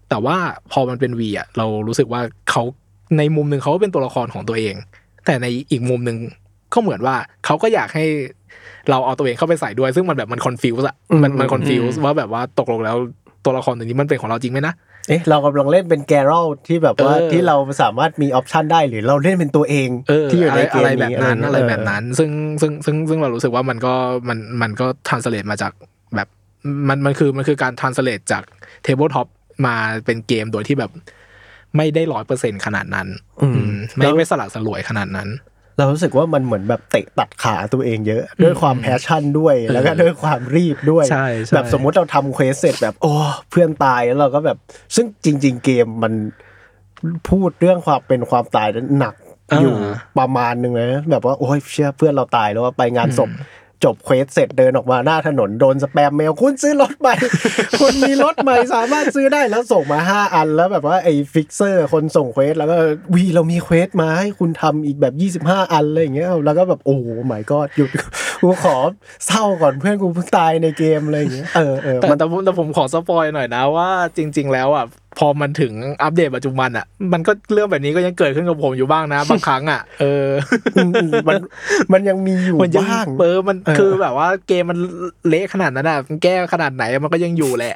แต่ว่าพอมันเป็น V อะเรารู้สึกว่าเขาในมุมหนึ่งเขาก็เป็นตัวละครของตัวเอง แต่ในอีกมุมหนึ่งก็เหมือนว่าเขาก็อยากให้เราเอาตัวเองเข้าไปใส่ด้วย ซึ่งมันแบบมัน confuse อะมันมัน confuse ว่าแบบว่าตกลงแล้วตัวละครตัวนี้มันเป็นของเราจริงไหมนะเอ๊ะเรากำลังเล่นเป็นแกร l ที่แบบว่าเออที่เราสามารถมี option ได้หรือเราเล่นเป็นตัวเองเออที่อยู่อะในไรเกอะมไรแบบนี้นั้นอะไรแบบเนั้น ซึ่งซึ่งซึ่งซึ่งเรารู้สึกว่ามันก็มันมันก็ท r นสเลตมาจากแบบมันมันคือมันคือการท r นสเลตจาก tabletop มาเป็นเกมโดยที่แบบ ไม่ได้ร้อยเปอร์เซ็นขนาดนั้น อืมอืมไม่ไม่สละสลวยขนาดนั้น เรารู้สึกว่ามันเหมือนแบบเตะตัดขาตัวเองเยอะ ด้วยความแพชชั่นด้วยแล้วก็ด้วยความรีบด้วยใช่ใช่แบบสมมุติเราทำ quest เสร็จแบบโอ้เพื่อนตายแล้วเราก็แบบ ซึ่งจริง ๆ เกมมันพูดเรื่องความเป็นความตายนั้นหนักอยู่ประมาณหนึ่งเลยนะแบบว่าโอ้ยเชี่ยเพื่อนเราตายแล้วว่าไปงานศพ จบ quest เสร็จเดินออกมาหน้าถนนโดน spam mail คุณซื้อรถใหม่ คุณมีรถใหม่สามารถซื้อได้แล้วส่งมาห้าอันแล้วแบบว่าไอ้ fixer คนส่ง quest แล้วก็ V เรามี quest มาให้คุณทำอีกแบบ 25 อันอะไรอย่างเงี้ยแล้วก็แบบโอ้โหหมายก็หยุดกูขอเศร้าก่อนเพื่อนกูเพิ่งตายในเกมอะไรอย่างเงี้ยเออเออแต่มันแต่ผมแต่ผมขอสปอยหน่อยนะว่าจริง ๆ แล้วอะ พอมันถึงอัปเดตปัจจุบันอะ มันก็เรื่องแบบนี้ก็ยังเกิดขึ้นกับผมอยู่บ้างนะ บางครั้งอะเอออืมอืมมันมันยังมีอยู่มันยังบ้างเออมันเออคือแบบว่าเกมมันเละขนาดนั้นอะมันแก้ขนาดไหนมันก็ยังอยู่แหละ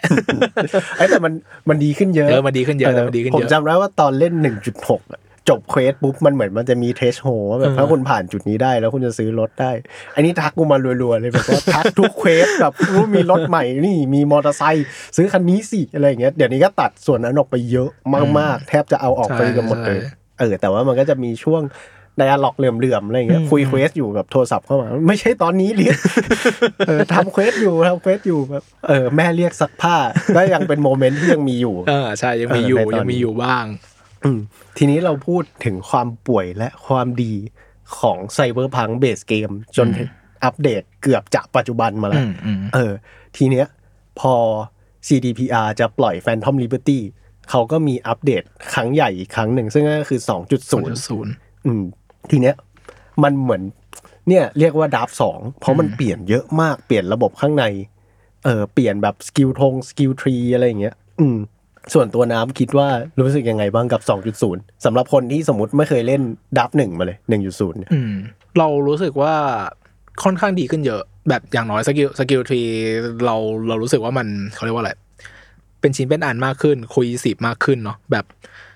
ไอ้แต่มันมันดีขึ้นเยอะเออมันดีขึ้นเยอะแต่มันดีขึ้นผมเยอะจำได้ว่าตอนเล่น1.6อะ จบ quest ปุ๊บมันเหมือนมันจะมี threshold ว่าแบบเออถ้าคุณผ่านจุดนี้ได้แล้วคุณจะซื้อรถได้ อันนี้ทักกูมารัวๆเลยแบบว่าทักทุก quest แบบรู้มีรถใหม่นี่มีมอเตอร์ไซค์ซื้อคันนี้สิอะไรอย่างเงี้ยเดี๋ยวนี้ก็ตัดส่วนนั้นออกไปเยอะมากๆ แทบจะเอาออกไปกันหมดเลยเออแต่ว่ามันก็จะมีช่วง dialogue เหลื่อมๆอะไรอย่างเงี้ยคุย quest อยู่แบบโทรศัพท์เข้ามา ไม่ใช่ตอนนี้เรียกเออทำ quest อยู่ทำ quest อยู่แบบเออแม่เรียกซักผ้าก็ยังเป็น moment ที่ยังมีอยู่เออใช่ยังมีอยู่เออในตอนนี้ยังมีอยู่บ้างอืม ทีนี้เราพูดถึงความป่วยและความดีของ Cyberpunk base game จนอัปเดตเกือบจะปัจจุบันมาแล้วอืมอืมเออ ทีเนี้ยพอ CDPR จะปล่อย Phantom Liberty เขาก็มีอัปเดตครั้งใหญ่อีกครั้งหนึ่ง ซึ่งก็คือ 2.0ศูนย์อืมทีเนี้ยมันเหมือนเนี่ยเรียกว่าดับสองเพราะมันเปลี่ยนเยอะมากเปลี่ยนระบบข้างใน เออเปลี่ยนแบบ skill ทง skill tree อะไรอย่างเงี้ย อืม ส่วนตัวน้ำคิดว่ารู้สึกยังไงบ้างกับ 2.0สำหรับคนที่สมมติไม่เคยเล่นดับหนึ่งมาเลย 1.0เนี่ยอืมเรารู้สึกว่าค่อนข้างดีขึ้นเยอะ แบบอย่างน้อย skill skill tree เราเรารู้สึกว่ามันเขาเรียกว่าอะไร เป็นชิ้นเป็นอันมากขึ้น cohesive มากขึ้นเนาะแบบ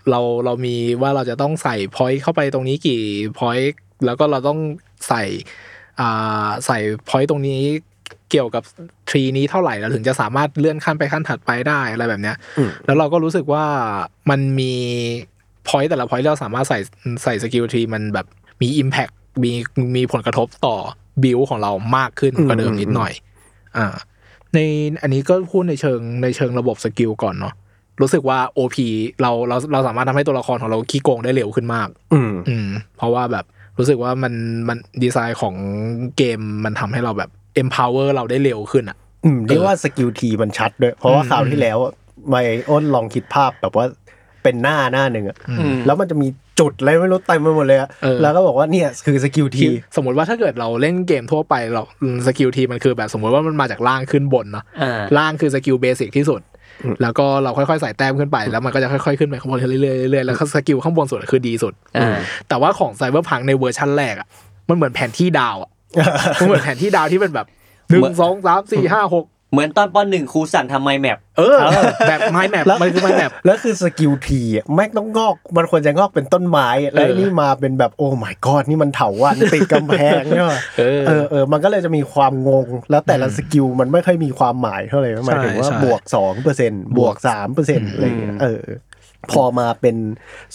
เราเรามีว่าเราจะต้องใส่ point เข้าไปตรงนี้กี่ point แล้วก็เราต้องใส่อ่าใส่ point ตรงนี้เกี่ยวกับ tree นี้เท่าไหร่เราถึงจะสามารถเลื่อนขั้นไปขั้นถัดไปได้อะไรแบบเนี้ยอืมแล้วเราก็รู้สึกว่ามันมี point แต่ละ point เราสามารถใส่ใส่ skill tree มันแบบมี Impact มีมีผลกระทบต่อ build ของเรามากขึ้นกว่าเดิมนิดหน่อย อ่า ในอันนี้ก็พูดในเชิงในเชิงระบบ skill ก่อนเนาะรู้สึกว่า OP เราเราเราสามารถทำให้ตัวละครของเราขี้โกงได้เร็วขึ้นมาก อืมอืมเพราะว่าแบบรู้สึกว่ามันมันดีไซน์ของเกมมันทำให้เราแบบ empower เราได้เร็วขึ้นอะอืมเรียกว่า skill treeมันชัดด้วย เพราะว่าอืมคราวที่แล้วไม่อ้นลองคิดภาพแบบว่าเป็นหน้าหน้าหนึ่งอะอืมแล้วมันจะมีจุดอะไรไม่รู้เต็มไปหมดเลยอะเออแล้วก็บอกว่าเนี่ยคือ skill tree ที่สมมติว่าถ้าเกิดเราเล่นเกมทั่วไปเรา skill tree มันคือแบบสมมติว่ามันมาจากล่างขึ้นบนเนาะอ่าล่างคือ skill basic ที่สุด แล้วก็เราค่อยๆใส่แต้มขึ้นไปแล้วมันก็จะค่อยๆขึ้นไปข้างบนเรื่อยๆเรื่อยๆแล้วก็ skill ข้างบนสุดคือดีสุดอ่าแต่ว่าของ Cyberpunk ในเวอร์ชันแรกอะมันเหมือนแผนที่ดาวอะ มันเหมือนแผนที่ดาวที่เป็นแบบหนึ่งสองสามสี่ห้าหกเหมือนตอนปหนึ่งครูสั่งทำ mind map เออ แบบ mind map แล้วมันคือ mind mapแล้วคือ skill tree อะแม่งต้องงอก มันควรจะงอกเป็นต้นไม้อะแล้วไอ้เออนี่มาเป็นแบบโอ้ my god นี่มันเถาวัลย์ติดกำแพงเนี่ยว่ะเออเออเออมันก็เลยจะมีความงง แล้วแต่ละ skill มันไม่ค่อยมีความหมายเท่าไหร่หมายถึงว่าใช่บวกสองเปอร์เซ็นต์บวกสามเปอร์เซ็นต์อะไรอย่างเงี้ยเออ พอมาเป็น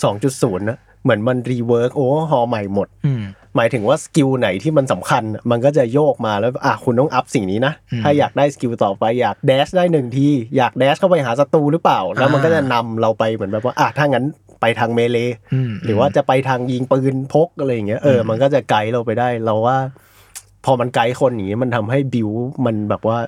สองจุดศูนย์นะ เหมือนมัน rework โอ้โหใหม่หมดอืมหมายถึงว่า skill ไหนที่มันสำคัญ มันก็จะโยกมาแล้วอะคุณต้อง up สิ่งนี้นะอืมถ้าอยากได้ skill ต่อไปอยาก dash ได้หนึ่งที อยาก dash เข้าไปหาศัตรูหรือเปล่า แล้วมันก็จะนำเราไปเหมือนแบบว่าอะถ้างั้นไปทาง melee อืมหรือว่าจะไปทางยิงปืนพกอะไรอย่างเงี้ยเออมันก็จะไกด์เราไปได้เราว่า พอมันไกด์คนอย่างนี้มันทำให้ build มันแบบว่า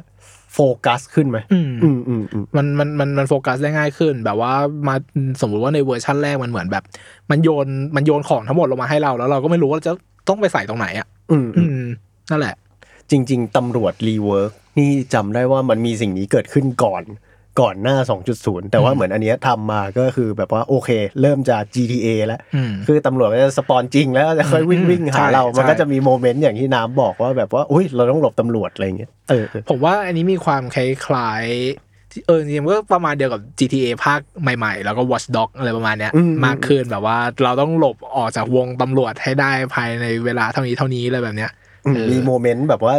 โฟกัสขึ้นไหมอืมอืมอืมอืมมันมันมันมันโฟกัสได้ง่ายขึ้น แบบว่ามาสมมุติว่าในเวอร์ชันแรกมันเหมือนแบบ มันโยนมันโยนของทั้งหมดลงมาให้เราแล้วเราก็ไม่รู้ว่าจะต้องไปใส่ตรงไหนอะ อืมอือืมมนั่นแหละ จริง ๆตำรวจ rework นี่จำได้ว่ามันมีสิ่งนี้เกิดขึ้นก่อน ก่อนหน้า 2.0 แต่ว่าเหมือนอันเนี้ยทำมาก็คือแบบว่าโอเค เริ่มจาก GTA แล้วอืมคือตำรวจก็จะ spawn จริงแล้วก็จะค่อยวิ่งวิ่งหาใช่เราใช่มันก็จะมี moment อย่างที่น้ำบอกว่าแบบว่าอุ้ยเราต้องหลบตำรวจอะไรอย่างเงี้ยเออเออผมว่าอันนี้มีความคล้ายๆเออจริงๆก็ประมาณเดียวกับ GTA ภาคใหม่ๆ แล้วก็ Watch Dogs อะไรประมาณเนี้ยมากขึ้นแบบว่าเราต้องหลบออกจากวงตำรวจให้ได้ภายในเวลาเท่านี้เท่านี้อะไรแบบเนี้ยอืมเออมี moment แบบว่า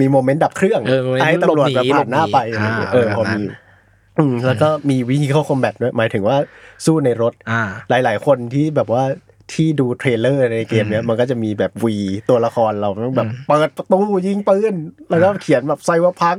มี moment ดับเครื่องเออ moment ให้ตำรวจแบบหลบหนีผ่านหน้าไปอะไรอย่างเงี้ยอ่าเออแบบพอนั้นมี อืมแล้วก็มีวิธีเข้า combat ด้วยหมายถึงว่าสู้ในรถอ่า หลาย ๆ คนที่แบบว่าที่ดู trailer ในเกมเนี้ยมันก็จะมีแบบ V ตัวละครเราต้องแบบเปิดประตูยิงปืนแล้วก็เขียนแบบ Cyberpunk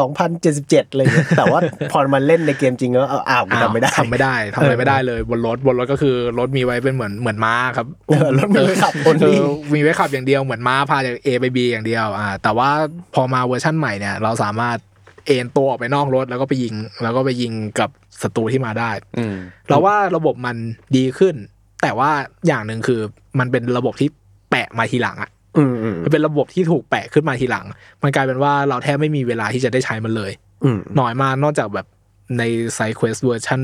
2077อะไรเงี้ยแต่ว่าพอมันเล่นในเกมจริงแล้วเอาอ้าวกูทำไม่ได้ทำไม่ได้ทำอะไรไม่ได้เลยบนรถบนรถก็คือรถมีไว้เป็นเหมือนเหมือนม้าครับเออรถมีไว้ขับเอ only อมีไว้ขับอย่างเดียวเหมือนม้าพาจาก A ไป B อย่างเดียวอ่าแต่ว่าพอมาเวอร์ชั่นใหม่เนี่ยเราสามารถ เอนตัวออกไปนอกรถแล้วก็ไปยิง แล้วก็ไปยิงกับศัตรูที่มาได้อืมเราว่าระบบมันดีขึ้น แต่ว่าอย่างหนึ่งคือมันเป็นระบบที่แปะมาทีหลังอะอืมอืมมันเป็นระบบที่ถูกแปะขึ้นมาทีหลัง มันกลายเป็นว่าเราแทบไม่มีเวลาที่จะได้ใช้มันเลยอืมน้อยมากนอกจากแบบใน side quest เวอร์ชัน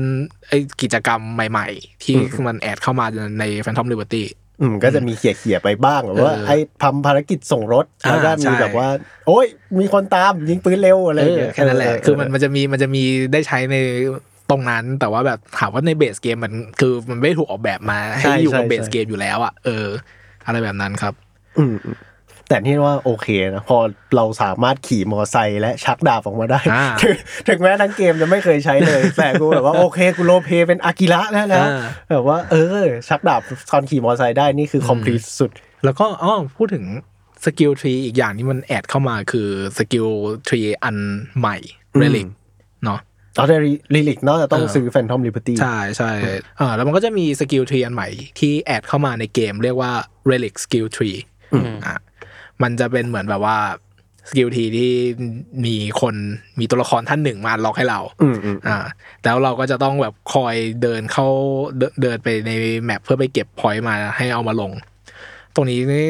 ไอ้กิจกรรมใหม่ ๆ ที่มัน add เข้ามาใน Phantom Liberty อืมก็จะมีเขี่ยๆไปบ้างแบบว่าเออไอ้ทำภารกิจส่งรถอ่าแล้วก็มีใช่แบบว่า โอ้ยมีคนตามยิงปืนเร็วอะไรเออย่างอเงี้ยแค่นั้นแหละเคือมันมันจะมีมันจะมีได้ใช้ในตรงนั้นแต่ว่าแบบถามว่าใน base game มันคือมันไม่ได้ถูกออกแบบมาให้อยู่กับ base game อยู่แล้วอะเออ อะไรแบบนั้นครับ อืมอืม แต่นี่ว่าโอเคนะพอเราสามารถขี่มอไซค์และชักดาบออกมาได้อ่าถึงถึงแม้ทั้งเกมจะไม่เคยใช้เลย แต่กูแบบว่าโอเคกู roleplay เป็นอากิระแล้วนะอ่าแบบว่าเออ ชักดาบตอนขี่มอไซค์ได้นี่คือ complete สุด แล้วก็อ๋อพูดถึง skill tree อีกอย่างที่มัน add เข้ามาคือ skill tree อันใหม่อืมเรลิกเนาะเอาแต่ relic เนาะจะต้องเออซื้อ Phantom Liberty ใช่ใช่อ่าแล้วมันก็จะมี skill tree อันใหม่ที่ add เข้ามาในเกมเรียกว่า relic skill tree อะ มันจะเป็นเหมือนแบบว่า skill tree ที่มีคนมีตัวละครท่านหนึ่งมาปลดล็อกให้เราอืมอืมอ่าแล้วเราก็จะต้องแบบคอยเดินเข้าเดินเดินไปใน map เพื่อไปเก็บ point มาให้เอามาลง ตรงนี้นี่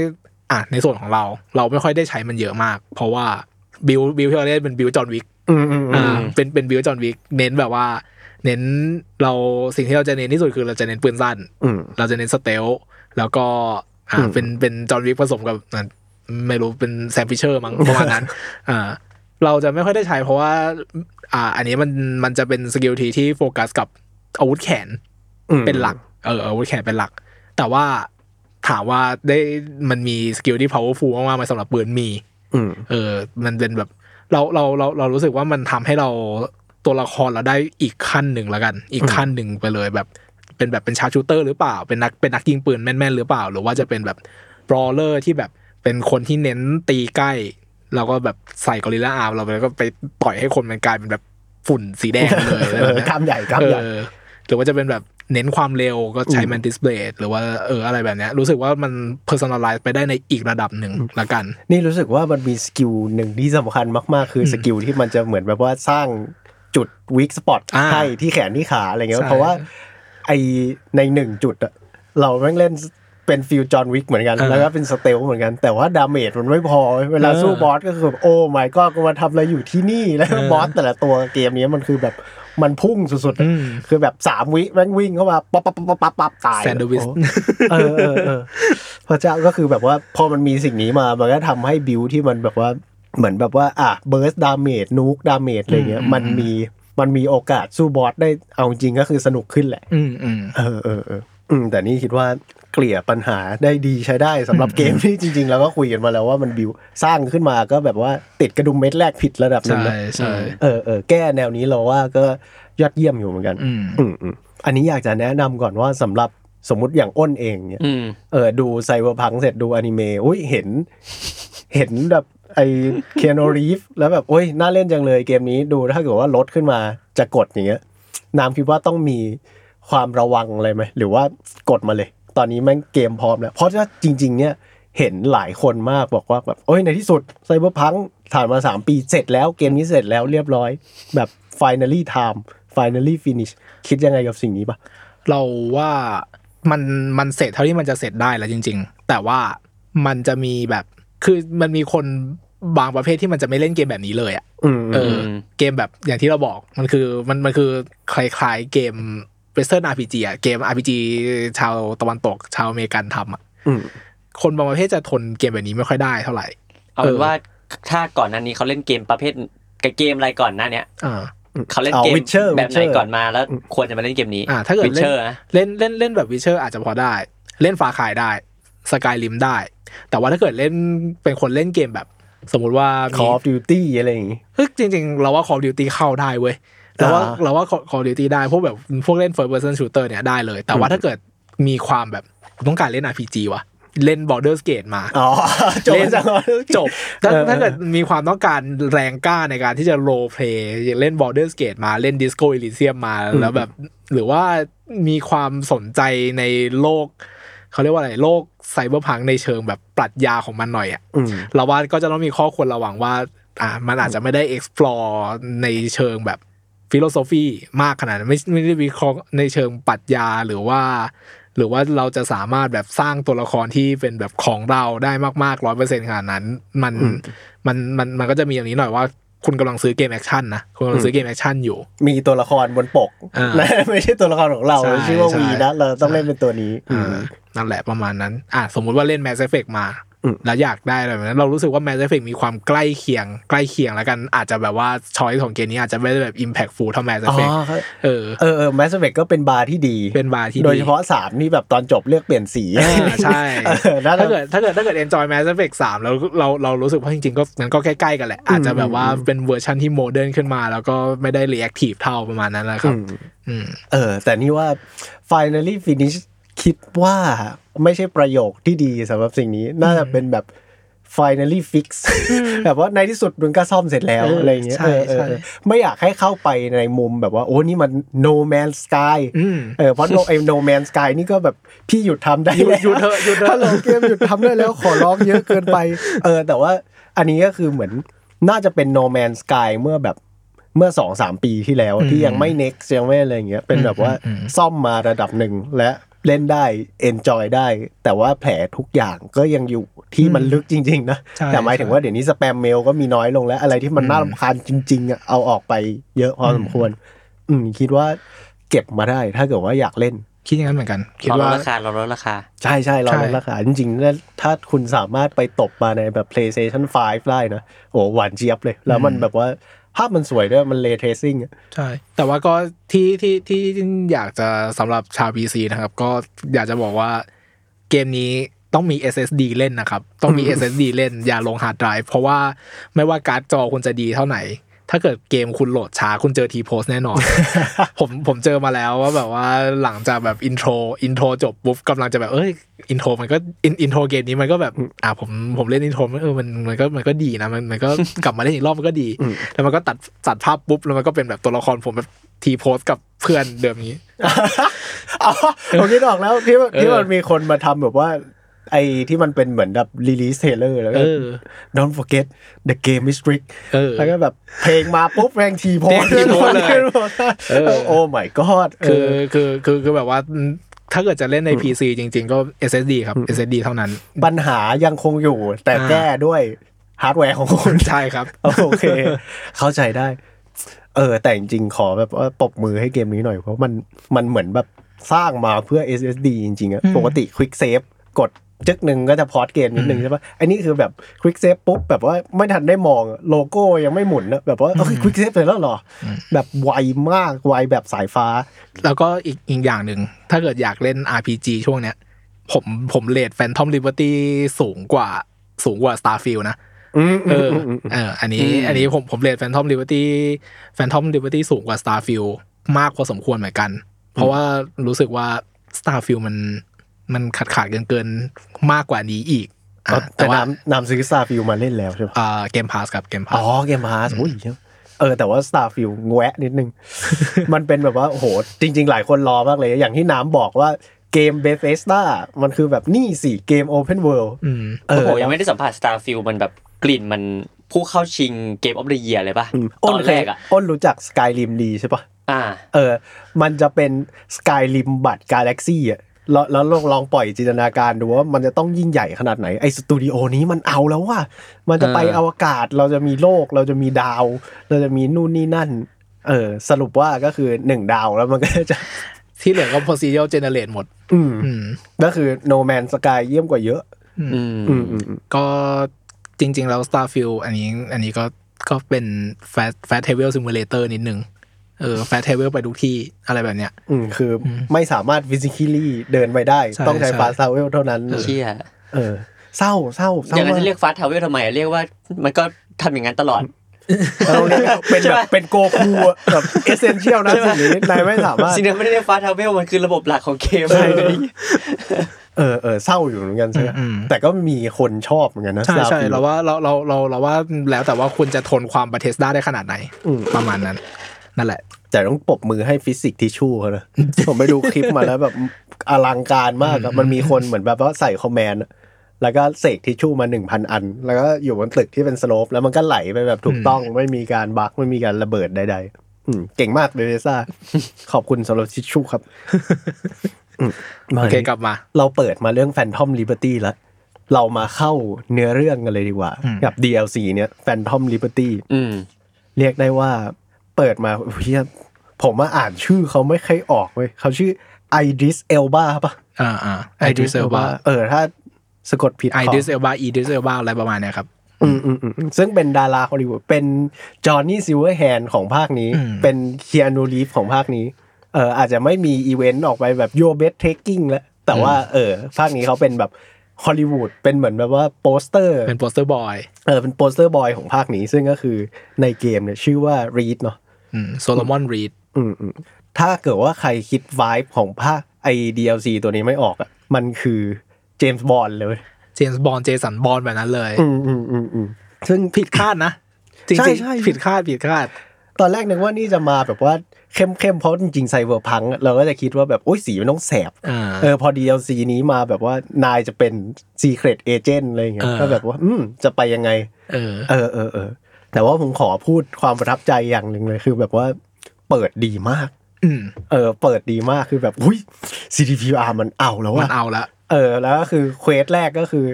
อะในส่วนของเรา เราไม่ค่อยได้ใช้มันเยอะมาก เพราะว่า build build ที่เราเล่นเป็น build John Wick อืมอืมอือ่ามเป็นเป็น build John Wick เน้นแบบว่า เน้นเราสิ่งที่เราจะเน้นที่สุดคือเราจะเน้นปืนสั้นอืมเราจะเน้น stealth แล้วก็อ่าอืมเป็นเป็น John Wick ผสมกับอะ ไม่รู้เป็น Sam Fisher มั้งประมาณนั้นอ่าเราจะไม่ค่อยได้ใช้เพราะว่า อ่า อันนี้มันมันจะเป็น skill tree ที่โฟกัสกับอาวุธแขนอืมเป็นหลัก เอออาวุธแขนเป็นหลัก แต่ว่าถามว่าได้มันมี skill ที่ powerful มากๆไหมสำหรับปืนมีอืมเออ มันเป็นแบบ เราเราเราเรารู้สึกว่ามันทำให้เราตัวละครเราได้อีกขั้นหนึ่งแล้วกัน อีกขั้นหนึ่งไปเลยแบบ เป็นแบบเป็น sharpshooter หรือเปล่าเป็นนักเป็นนักยิงปืนแม่นๆหรือเปล่า หรือว่าจะเป็นแบบ brawler ที่แบบ เป็นคนที่เน้นตีใกล้ เราก็แบบใส่ Gorilla Arm เราไปแล้วก็ไปต่อยให้คนมันกลายเป็นแบบฝุ่นสีแดงไปเลยอะไรเอแบบอเนี้ยกล้ามใหญ่กล้ามใหญ่เออหรือว่าจะเป็นแบบเน้นความเร็วก็ใช้อืม Mantis Blade หรือว่าเอออะไรแบบเนี้ยรู้สึกว่ามัน personalize ไปได้ในอีกระดับหนึ่งละกัน นี่รู้สึกว่ามันมี skill หนึ่งที่สำคัญมาก ๆ คืออสกิลที่มันจะเหมือนแบบว่าสร้างจุด weak spot อ่าให้ที่แขนที่ขาอะไรเงี้ยใช่เพราะว่าไอในหนึ่งจุดอะเราแม่งเล่น เป็น feel John Wick เหมือนกันเออแล้วก็เป็น stealth เหมือนกัน แต่ว่า damage มันไม่พอ เวลาเออสู้บอสก็คือแบบโอ้ไม่ก็กูมาทำอะไรอยู่ที่นี่ แล้วเออบอสแต่ละตัวเกมนี้มันคือแบบมันพุ่งสุดๆอะอืมคือแบบสามวิแม่งวิ่งเข้ามาปั๊บปั๊บปั๊บปั๊บปั๊บตายแซนด์วิชโอ้เออเออเออพระเจ้าก็คือแบบว่าพอมันมีสิ่งนี้มา มันก็ทำให้บิวที่มันแบบว่าเหมือนแบบว่าอะ burst damage nuke damage อะไรเงี้ยอืมมันมีมันมีโอกาสสู้บอสได้เอาจริงก็คือสนุกขึ้นแหละ อืมอืมเออเออเออ อืมแต่นี่คิดว่าเกลี่ยปัญหาได้ดีใช้ได้สำหรับเกมที่จริง ๆ แล้วก็คุยกันมาแล้วว่ามันบิวสร้างขึ้นมาก็แบบว่าติดกระดุมเม็ดแรกผิดระดับหนึ่งใช่นะใช่ เออเออแก้แนวนี้เราว่าก็ยอดเยี่ยมอยู่เหมือนกัน อืม อืมอืมอันนี้อยากจะแนะนำก่อนว่าสำหรับสมมุติอย่างอ้นเองเนี่ย อืม เออดู Cyberpunk เสร็จดูอนิเมะอุ้ยเห็น เห็นแบบไอ Keanu Reeves แล้วแบบโอ้ยน่าเล่นจังเลยเกมนี้ดูถ้าเกิดว่าลดขึ้นมาจะกดอย่างเงี้ยนามคิดว่าต้องมี ความระวังอะไรไหมหรือว่ากดมาเลย ตอนนี้แม่งเกมพร้อมแล้ว เพราะถ้าจริง ๆ เนี่ยเห็นหลายคนมากบอกว่าแบบโอ้ยในที่สุดไซเบอร์พังผ่านมาสามปีเสร็จแล้วเกมนี้เสร็จแล้วเรียบร้อย แบบ finally time finally finish คิดยังไงกับสิ่งนี้ปะเราว่ามันมันเสร็จเท่าที่มันจะเสร็จได้แล้วจริง ๆ แต่ว่ามันจะมีแบบคือมันมีคนบางประเภทที่มันจะไม่เล่นเกมแบบนี้เลยอะอืมเอออ เกมแบบอย่างที่เราบอกมันคือมันมันคือคล้ายๆเกม Western RPG อะเกม RPG ชาวตะวันตกชาวอเมริกันทำอะอืมคนบางประเภทจะทนเกมแบบนี้ไม่ค่อยได้เท่าไหร่ เอาเป็นเออว่าถ้าก่อนหนั้นนี้เขาเล่นเกมประเภทกับเกมอะไรก่อนหน้าเนี้ยอ่าเขาเล่นเอาเกม Witcher แบบไหน Witcher ก่อนมาแล้วควรจะมาเล่นเกมนี้อ่าถ้าเกิดเล่น Witcher นะเล่นเล่นเล่นแบบ Witcher อาจจะพอได้ เล่น Far Cry ได้สกายริมได้ แต่ว่าถ้าเกิดเล่นเป็นคนเล่นเกมแบบ สมมุติว่ามี Call of Duty อะไรอย่างงี้เฮ้ยจริง ๆ เราว่า Call of Duty เข้าได้เว้ย เราว่าอ่าเราว่า Call of Duty ได้พวกแบบพวกเล่น first person shooter เนี่ยได้เลย แต่ว่าถ้าเกิดมีความแบบต้องการเล่น RPG วะเล่น Baldur's Gate มาอ๋อจบเล่นจังจบถ้าเออถ้าเกิดมีความต้องการแรงกล้าในการที่จะโรเพลย์เล่น Baldur's Gate มาเล่น Disco Elysium มาแล้วแบบ หรือว่ามีความสนใจในโลกเขาเรียกว่าอะไรโลก cyberpunk ในเชิงแบบปรัชญาของมันหน่อยอะอืมเราว่าก็จะต้องมีข้อควรระวังว่าอ่ามันอาจจะไม่ได้ explore ในเชิงแบบ philosophy มากขนาดนั้นไม่ไม่ได้วิเคราะห์ในเชิงปรัชญาหรือว่า หรือว่าเราจะสามารถแบบสร้างตัวละครที่เป็นแบบของเราได้มากๆร้อยเปอร์เซ็นขนาดนั้น มันอืมมันมันมันก็จะมีอย่างนี้หน่อยว่าคุณกำลังซื้อเกมแอคชั่นนะคุณกำลังซื้อเกมแอคชั่นอยู่ มีตัวละครบนปกอ่าและไม่ใช่ตัวละครของเราใช่ชื่อว่าใช่วีนะเราต้องเล่นเป็นตัวนี้อ่านั่นแหละประมาณนั้น อะสมมุติว่าเล่น Mass Effect มาอืม แล้วอยากได้อะไรแบบนั้นเรารู้สึกว่า Mass Effect มีความใกล้เคียง ใกล้เคียงแล้วกันอาจจะแบบว่า choice ของเกมนี้อาจจะไม่ได้แบบ impactful เท่า Mass อ๋อ Effect เออเออเออ Mass Effect ก็เป็นบาร์ที่ดีเป็นบาร์ที่ดีโดยเฉพาะสามนี่แบบตอนจบเลือกเปลี่ยนสีอ่าใช่เออน่าจะถ้าเกิดถ้าเกิดถ้าเกิด enjoy Mass Effect 3แล้วเราเรารู้สึกว่าจริงๆก็มันก็ใกล้ๆกันแหละอาจจะแบบว่าเป็นเวอร์ชันที่โมเดิร์นขึ้นมา แล้วก็ไม่ได้ reactive เท่าประมาณนั้นแหละครับอืมเออแต่นี่ว่า finally finish คิดว่าไม่ใช่ประโยคที่ดีสำหรับสิ่งนี้ น่าจะเป็นแบบ finally fix แบบว่าในที่สุดมันก็ซ่อมเสร็จแล้วเออออะไรอย่างเงี้ยใช่เออเออใช่เออไม่อยากให้เข้าไปในมุมแบบว่าโอ้นี่มัน no man's sky อืมเออเพราะ no ไอ้ no man's sky นี่ก็แบบพี่หยุดทำได้หยุดแล้วหยุดเถอะหยุดเถอะฮัลโหลเกมหยุดทำได้แล้วขอร้องเยอะเกินไป เออแต่ว่าอันนี้ก็คือเหมือนน่าจะเป็น no man's sky เมื่อแบบเมื่อสองสามปีที่แล้วที่ยังไม่ next ยังไม่อะไรอย่างเงี้ยเป็นแบบว่าซ่อมมาระดับหนึ่งและ เล่นได้ enjoy ได้ แต่ว่าแผลทุกอย่างก็ยังอยู่ที่มันลึกจริง ๆ นะใช่แต่หมายถึงว่าเดี๋ยวนี้สแปมเมลก็มีน้อยลงแล้ว อะไรที่มันน่ารำคาญจริงๆอะเอาออกไปเยอะพอสมควร อืมคิดว่าเก็บมาได้ถ้าเกิดว่าอยากเล่น คิดอย่างนั้นเหมือนกัน คิดเราลว่าดราคาเราลดราคา ใช่ใช่เราใช่ลดราคา จริงๆแล้วถ้าคุณสามารถไปตบมาในแบบ PlayStation 5 ได้นะโอ้หวานเจี๊ยบเลย แล้วมันแบบว่า ภาพมันสวยด้วย มัน ray tracingิ่งใช่ แต่ว่าก็ที่ที่ที่อยากจะสำหรับชาว PC นะครับ ก็อยากจะบอกว่าเกมนี้ต้องมี SSD เล่นนะครับ ต้องมี SSD เล่นอย่าลงฮาร์ดไดรฟ์เพราะว่าไม่ว่าการ์ดจอคุณจะดีเท่าไหร่ ถ้าเกิดเกมคุณโหลดช้าคุณเจอ T-pose แน่นอน ผมผมเจอมาแล้วว่าแบบว่าหลังจากแบบ intro intro จบปุ๊บกำลังจะแบบเอ้ย intro มันก็ in- intro เกมนี้มันก็แบบอ่าผมผมเล่น intro เออมันมันก็มันก็ดีนะมันมันก็กลับมาเล่นอีกรอบมันก็ดี แล้วมันก็ตัดตัดภาพปุ๊บแล้วมันก็เป็นแบบตัวละครผมแบบ T-pose กับเพื่อนเดิมนี้อ๋อผมคิดออกแล้วที่ว่าเออที่มันมีคนมาทำแบบว่า ไอ้ที่มันเป็นเหมือนแบบ release trailer แล้วก็เออ don't forget the game is trick เออแล้วก็แบบเพลงมาปุ๊บแม่ง T-pose เพลง T-poseเลยเออโอ้ my god เคือคือคือคือแบบว่าถ้าเกิดจะเล่นใน PC จริง ๆ ก็ SSD ครับ SSD เท่านั้น ปัญหายังคงอยู่แต่อ่าแก้ด้วยฮาร์ดแวร์ของคุณใช่ครับ โอเค เข้าใจได้ เออ แต่จริงๆ ขอแบบว่าปรบมือให้เกมนี้หน่อย เพราะมันมันเหมือนแบบสร้างมาเพื่อ SSD จริงๆอะปกติ Quick Save กด จึกหนึ่งก็จะพอดเกมนิดนึงใช่ปะอันนี้คือแบบ Quick Save ปุ๊บแบบว่าไม่ทันได้มองอะโลโก้ยังไม่หมุนนะแบบว่าเอ้ย Quick Save เลยแล้วเหรออแบบไวมากไวแบบสายฟ้า แล้วก็อีกอีกอย่างหนึ่ง ถ้าเกิดอยากเล่น RPG ช่วงเนี้ย ผมผมเลท Phantom Liberty สูงกว่าสูงกว่า Starfield นะอืมเออมมเอออันนี้อันนี้ผมผมเลท Phantom Liberty Phantom Liberty สูงกว่า Starfield มากพอสมควรเหมือนกัน เพราะว่ารู้สึกว่า Starfield มัน มันขาดขาดเกินเกินๆมากกว่านี้อีกอะแต่แต่ว่าน้ำน้ำซื้อ Starfield มาเล่นแล้วใช่ปะอ่าเกมพาสกับเกมพาอ๋อสเกมพาสอุ้ยเออแต่ว่า Starfield แวะนิดนึง มันเป็นแบบว่าโอ้โหจริง ๆ หลายคนรอมากเลย อย่างที่น้ำบอกว่าเกม Bethesda มันคือแบบนี่สิเกม Open World อืมเอโอ้อโหยังไม่ได้สัมผัส Starfield มันแบบกลิ่นมันผู้เข้าชิง Game of the Year เลยป่ะตอ้อนนเคแรยกอะอ้นรู้จัก Skyrim ดีใช่ปะอ่า เออ มันจะเป็น Skyrim but Galaxy อะ แล้วแล้วลองลองปล่อยจินตนาการดูว่ามันจะต้องยิ่งใหญ่ขนาดไหนไอสตูดิโอนี้มันเอาแล้วว่า มันจะไปเอออวกาศเราจะมีโลกเราจะมีดาว เราจะมีนู่นนี่นั่น เออ สรุปว่าก็คือหนึ่งดาวแล้วมันก็จะที่เหลือก็ procedural generate หมด อืมอืมก็คือ No Man Sky เยี่ยมกว่าเยอะอืมอืมอืมอืมก็จริง ๆ แล้ว Starfield อันนี้ อันนี้ก็ก็เป็น fast fast travel simulator นิดนึง เออ fast travel ไปทุกที่อะไรแบบเนี้ย อืมคืออไม่สามารถ physically เดินไปได้ใช่ต้องใช้ใช่ fast travel เท่านั้นเชี่ยเออเศร้าเศร้าเศร้าอย่างนั้นมากจะเรียก fast travel ทำไมอะเรียกว่ามันก็ทำอย่างนั้นตลอดเราเรียกว่าเป็นแบบเป็นโกคูอะแบบ essential นะสิ่งนี้นายไม่สามารถสิ่งนั้นไม่ได้เรียก fast travel มันคือระบบหลักของเกมใช่เออเออเศร้าอยู่เหมือนกันใช่ไหมอืมแต่ก็มีคนชอบเหมือนกันนะใช่ใช่ Starfield เราว่าเราเราเราเราว่าแล้วแต่ว่าคุณจะทนความ Bethesda ได้ได้ขนาดไหนอืมประมาณนั้น นั่นแหละ แต่ต้องปรบมือให้ฟิสิกส์ทิชชู่เขานะผมไปดูคลิปมาแล้วแบบอลังการมากอะมันมีคนเหมือนแบบว่าใส่ command อะแล้วก็เสกทิชชู่มาหนึ่งพันอัน แล้วก็อยู่บนตึกที่เป็น slope แล้วมันก็ไหลไปแบบถูกต้องไม่มีการ bug ไม่มีการระเบิดใดๆอืมเก่งมาก Bethesdaขอบคุณสำหรับทิชชู่ครับอืมมาโอเคกลับมา เราเปิดมาเรื่อง Phantom Liberty แล้วเรามาเข้าเนื้อเรื่องกันเลยดีกว่าอืมกับ DLC เนี่ย Phantom Liberty อืมเรียกได้ว่า เปิดมาเฮียผมมาอ่านชื่อเขาไม่เคยออกเว้ยเขาชื่อ Idris Elba ปะอ่าอ่า Idris Elbaเออถ้าสะกดผิดไอขดิสเอลบาอีดิสเอลบาอะไรประมาณเนี้ยครับอืมอืมอืมซึ่งเป็นดาราฮอลลีวูดเป็นJohnny Silverhand ของภาคนี้อืมเป็น Keanu Reeves ของภาคนี้ เอออาจจะไม่มีอีเวนต์ออกไปแบบ you're breathtaking แล้ว แต่ว่าเออภาคนี้เขาเป็นแบบฮอลลีวูดเป็นเหมือนแบบว่า poster เป็น poster boy เออเป็น poster boy ของภาคนี้ ซึ่งก็คือในเกมเนี่ยชื่อว่า Reed เนาะ Solomon Reed อืมอืมถ้าเกิดว่าใครคิดวายของภาคไอ DLC ตัวนี้ไม่ออกอะมันคือ James Bond เลย James Bond Jason Bourne แบบนั้นเลยอืมอืมอืมอืมซึ่งผิดคาดนะจริงใช่ๆใช่ผิดคาดผิดคาด ตอนแรกนึกว่านี่จะมาแบบว่าเข้มเข้มๆเพราะจริงๆไซเบอร์พังเราก็จะคิดว่าแบบโอ้ยสีมันต้องแสบอ่าเออพอ DLC นี้มาแบบว่านายจะเป็น Secret Agent อะไรอย่างเงี้ยเออก็แบบว่า อืมจะไปยังไง เออ เออเออเออ แต่ว่าผมขอพูดความประทับใจอย่างหนึ่งเลยคือแบบว่าเปิดดีมากอืมเออ เปิดดีมากคือแบบอุ้ย CDPR มันเอาแล้วมันอะเอาละเออ แล้วก็คือ quest แรกก็คือ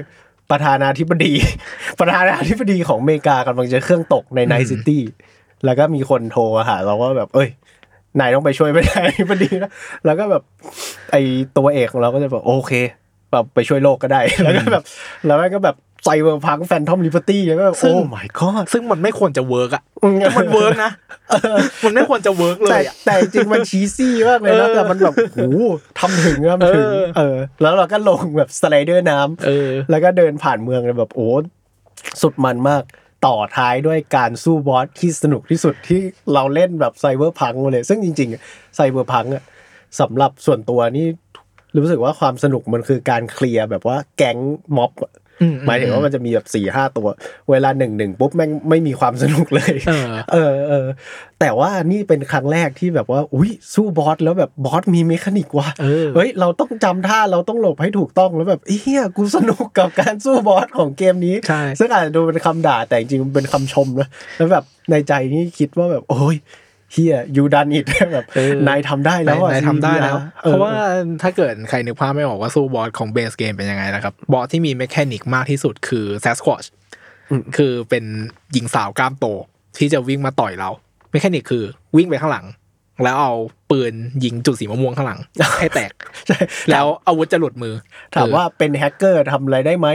ประธานาธิบดี ประธานาธิบดีของอเมริกากำลังจะเครื่องตกใน Night City แล้วก็มีคนโทรมาหาเราว่าแบบ เอ้ยนายต้องไปช่วยประธานาธิบดีนะแล้วก็แบบ ไอตัวเอกของเราก็จะแบบโอเคแบบไปช่วยโลกก็ได้ แล้วก็แบบ แล้วก็แบบ Cyberpunk Phantom Liberty แล้วก็แบบ oh my god ซึ่งมันไม่ควรจะ work อะอืมแต่มัน work นะมันไม่ควรจะ work เลแต่ยอะแต่จริงๆมันcheesy มากเลยนะเออแต่มันแบบโอ้โหทำถึงทำถึงเออเออ แล้วเราก็ลงแบบสไลเดอร์น้ำเออแล้วก็เดินผ่านเมืองเลยแบบโอ้สุดมันมากต่อท้ายด้วยการสู้บอสที่สนุกที่สุดที่เราเล่นแบบ Cyberpunk มาเลย ซึ่งจริงๆ Cyberpunk อะสำหรับส่วนตัวนี่รู้สึกว่าความสนุกมันคือการเคลียร์แบบว่าแก๊งม็อบอะอืม หมายถึงว่ามันจะมีแบบสี่ห้าตัว เวลาหนึ่งหนึ่งปุ๊บแม่งไม่มีความสนุกเลยเออเออเออแต่ว่านี่เป็นครั้งแรกที่แบบว่า อุ้ยสู้บอสแล้วแบบบอสมี mechanic ว่ะเออเฮ้ยเราต้องจำท่าเราต้องหลบให้ถูกต้องแล้วแบบเฮียกูสนุกกับการสู้บอสของเกมนี้ใช่ซึ่งอาจจะดูเป็นคำด่าแต่จริงๆมันเป็นคำชมนะแล้วแบบในใจนี่คิดว่าแบบโอ้ย yeah you done it แบบเออนายทำได้แล้วอะนายทำได้แล้ว CDPR เพราะว่าถ้าเกิดใครนึกภาพไม่ออกว่าสู้บอสของ base game เป็นยังไงนะครับ บอสที่มี mechanic มากที่สุดคือ Sasquatch คือเป็นหญิงสาวกล้ามโตที่จะวิ่งมาต่อยเรา mechanic คือวิ่งไปข้างหลัง แล้วเอาปืนยิงจุดสีมะม่วงข้างหลังให้แตกใช่แล้วอาวุธจะหลุดมือ ถามว่าเป็นแฮกเกอร์ทำอะไรได้ไหม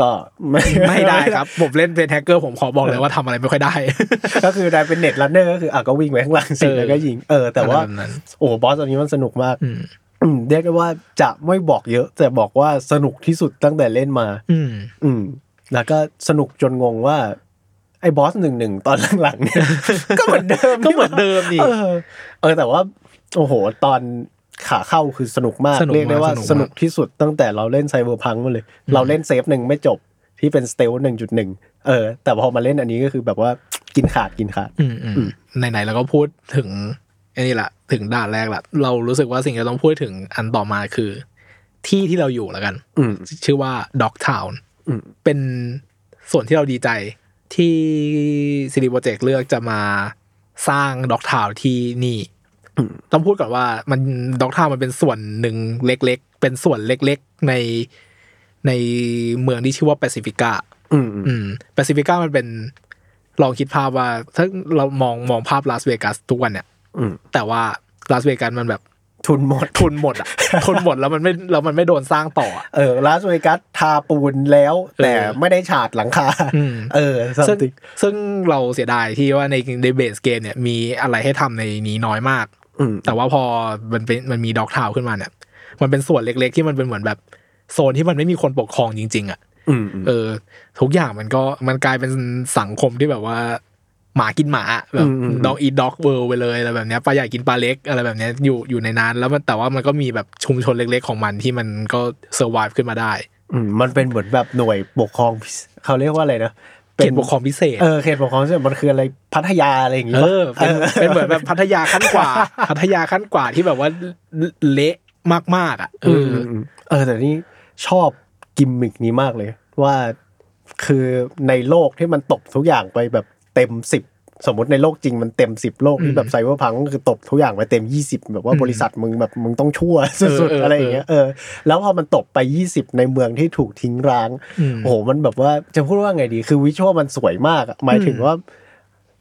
ก็ไม่ไม่ได้ครับ ผมเล่นเป็นแฮกเกอร์ผมขอบอกเลยว่าทำอะไรไม่ค่อยได้ ก็คือนายเป็น netrunner ก็คืออะก็วิ่งไปข้างหลังสิเออแล้วก็ยิงเออแต่ว่าอะไรแบบนั้นโอ้บอสตัวนี้มันสนุกมากอืมอืมเรียกได้ว่าจะไม่บอกเยอะ แต่บอกว่าสนุกที่สุดตั้งแต่เล่นมา อืม อืม แล้วก็สนุกจนงงว่า ไอ้บอสหนึ่งหนึ่งตอนหลังๆเนี่ยก็เหมือนเดิมก็เหมือนเดิมนี่เออเออแต่ว่า โอ้โห ตอน ขาเข้าคือสนุกมากสนุกมากเรียกได้ว่าสนุกมาก สนุกที่สุดตั้งแต่เราเล่นไซเบอร์พังมาเลย เราเล่นเซฟหนึ่งไม่จบที่เป็นสเตลหนึ่งจุดหนึ่งเออ แต่พอมาเล่นอันนี้ก็คือแบบว่ากินขาดกินขาด อืมอืมไหนๆเราก็พูดถึงไอ้นี่แหละถึงด่านแรกละเรารู้สึกว่าสิ่งที่เราต้องพูดถึงอันต่อมาคือ ที่ที่เราอยู่แล้วกัน อืม ชื่อว่า Dog Town อืม เป็นส่วนที่เราดีใจที่ CD Projekt เลือกจะมาสร้าง Dog Town ที่นี่ ต้องพูดก่อนว่ามัน Dog Town มันเป็นส่วนหนึ่งเล็ก ๆ เป็นส่วนเล็ก ๆ ในในเมืองที่ชื่อว่า Pacifica อืมอืมอืม Pacifica มันเป็นลองคิดภาพว่า ถ้าเรามองมองภาพลาสเวกัสทุกวันเนี่ยอืมแต่ว่าลาสเวกัสมันแบบทุนหมดทุนหมดอะทุนหมดแล้วมันไม่แล้วมันไม่โดนสร้างต่ออะเออลาสเวกัสทาปูนแล้ว แต่เออไม่ได้ฉาดหลังคาอืมเออสัซึ่งติงซึ่งเราเสียดายที่ว่าในในเบสเกมเนี่ยมีอะไรให้ทำในนี้น้อยมากอืม แต่ว่าพอมันเป็นมันมีด็อกทาวขึ้นมาเนี่ย มันเป็นส่วนเล็กๆ ที่มันเป็นเหมือนแบบโซนที่มันไม่มีคนปกครองจริง ๆ อะอืมอืมเออ ทุกอย่างมันก็มันกลายเป็นสังคมที่แบบว่า หมากินหมาอะแบบอืมอืม dog eat dog world ไปเลยอะไรแบบเนี้ยปลาใหญ่กินปลาเล็กอะไรแบบเนี้ยอยู่อยู่ในนั้น แล้วมันแต่ว่ามันก็มีแบบชุมชนเล็ก ๆ ของมันที่มันก็ survive ขึ้นมาได้อืมมันเป็นเหมือนแบบหน่วยปกครองพิเศษเขาเรียกว่าอะไรนะ เขตปกครองพิเศษเออเขตปกครองพิเศษมันคืออะไรพัทยาอะไรอย่างงี้เอปะอเป็นเป็นเหมือนแบบพัทยาขั้นกว่า พัทยาขั้นกว่าที่แบบว่าเละมากๆอะเอเอออมเออแต่นี่ชอบกิมมิกนี้มากเลย ว่าคือในโลกที่มันตบทุกอย่างไปแบบเต็มสิบ สมมติในโลกจริงมันเต็มสิบโลกที่แบบ Cyberpunk ก็คือตบทุกอย่างไปเต็มยี่สิบแบบว่าบริษัทมึงแบบมึงต้องชั่วสุดเออเออๆอะไรอย่างเงี้ยเออแล้วพอมันตบไปยี่สิบในเมืองที่ถูกทิ้งร้างอืมโอ้โหมันแบบว่าจะพูดว่าไงดีคือ visual มันสวยมากอะหมายถึงว่า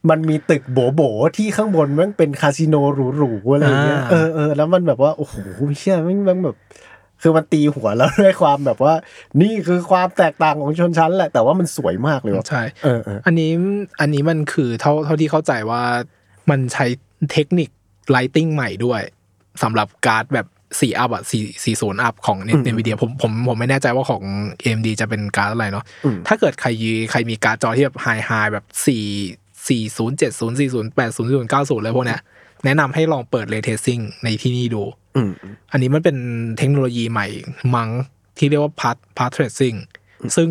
มันมีตึกโบโบๆที่ข้างบนมันเป็นคาสิโนหรูๆอะไรอย่างเงี้ยอ่าเออเออแล้วมันแบบว่าโอ้โหเชี่ยมันมันแบบ คือมันตีหัวแล้วด้วยความแบบว่า นี่คือความแตกต่างของชนชั้นแหละ แต่ว่ามันสวยมากเลยว่ะใช่เออเอออันนี้อันนี้มันคือเท่าเท่าที่เข้าใจว่ามันใช้เทคนิค lighting ใหม่ด้วยสำหรับการ์ดแบบสี่อัพอะสี่สี่ศูนย์อัพของ NVIDIA ผมผมผมไม่แน่ใจว่าของ AMD จะเป็นการ์ดอะไรเนาะอืมถ้าเกิดใครยีใครมีการ์ดจอที่แบบ high high แบบสี่สี่ศูนย์เจ็ดศูนย์สี่ศูนย์แปดศูนย์ศูนย์เก้าศูนย์อะไรพวกเนี้ยแนะนำให้ลองเปิด ray tracing ในที่นี่ดู อืมอันนี้มันเป็นเทคโนโลยีใหม่มั้งที่เรียกว่า path path tracing ซึ่ง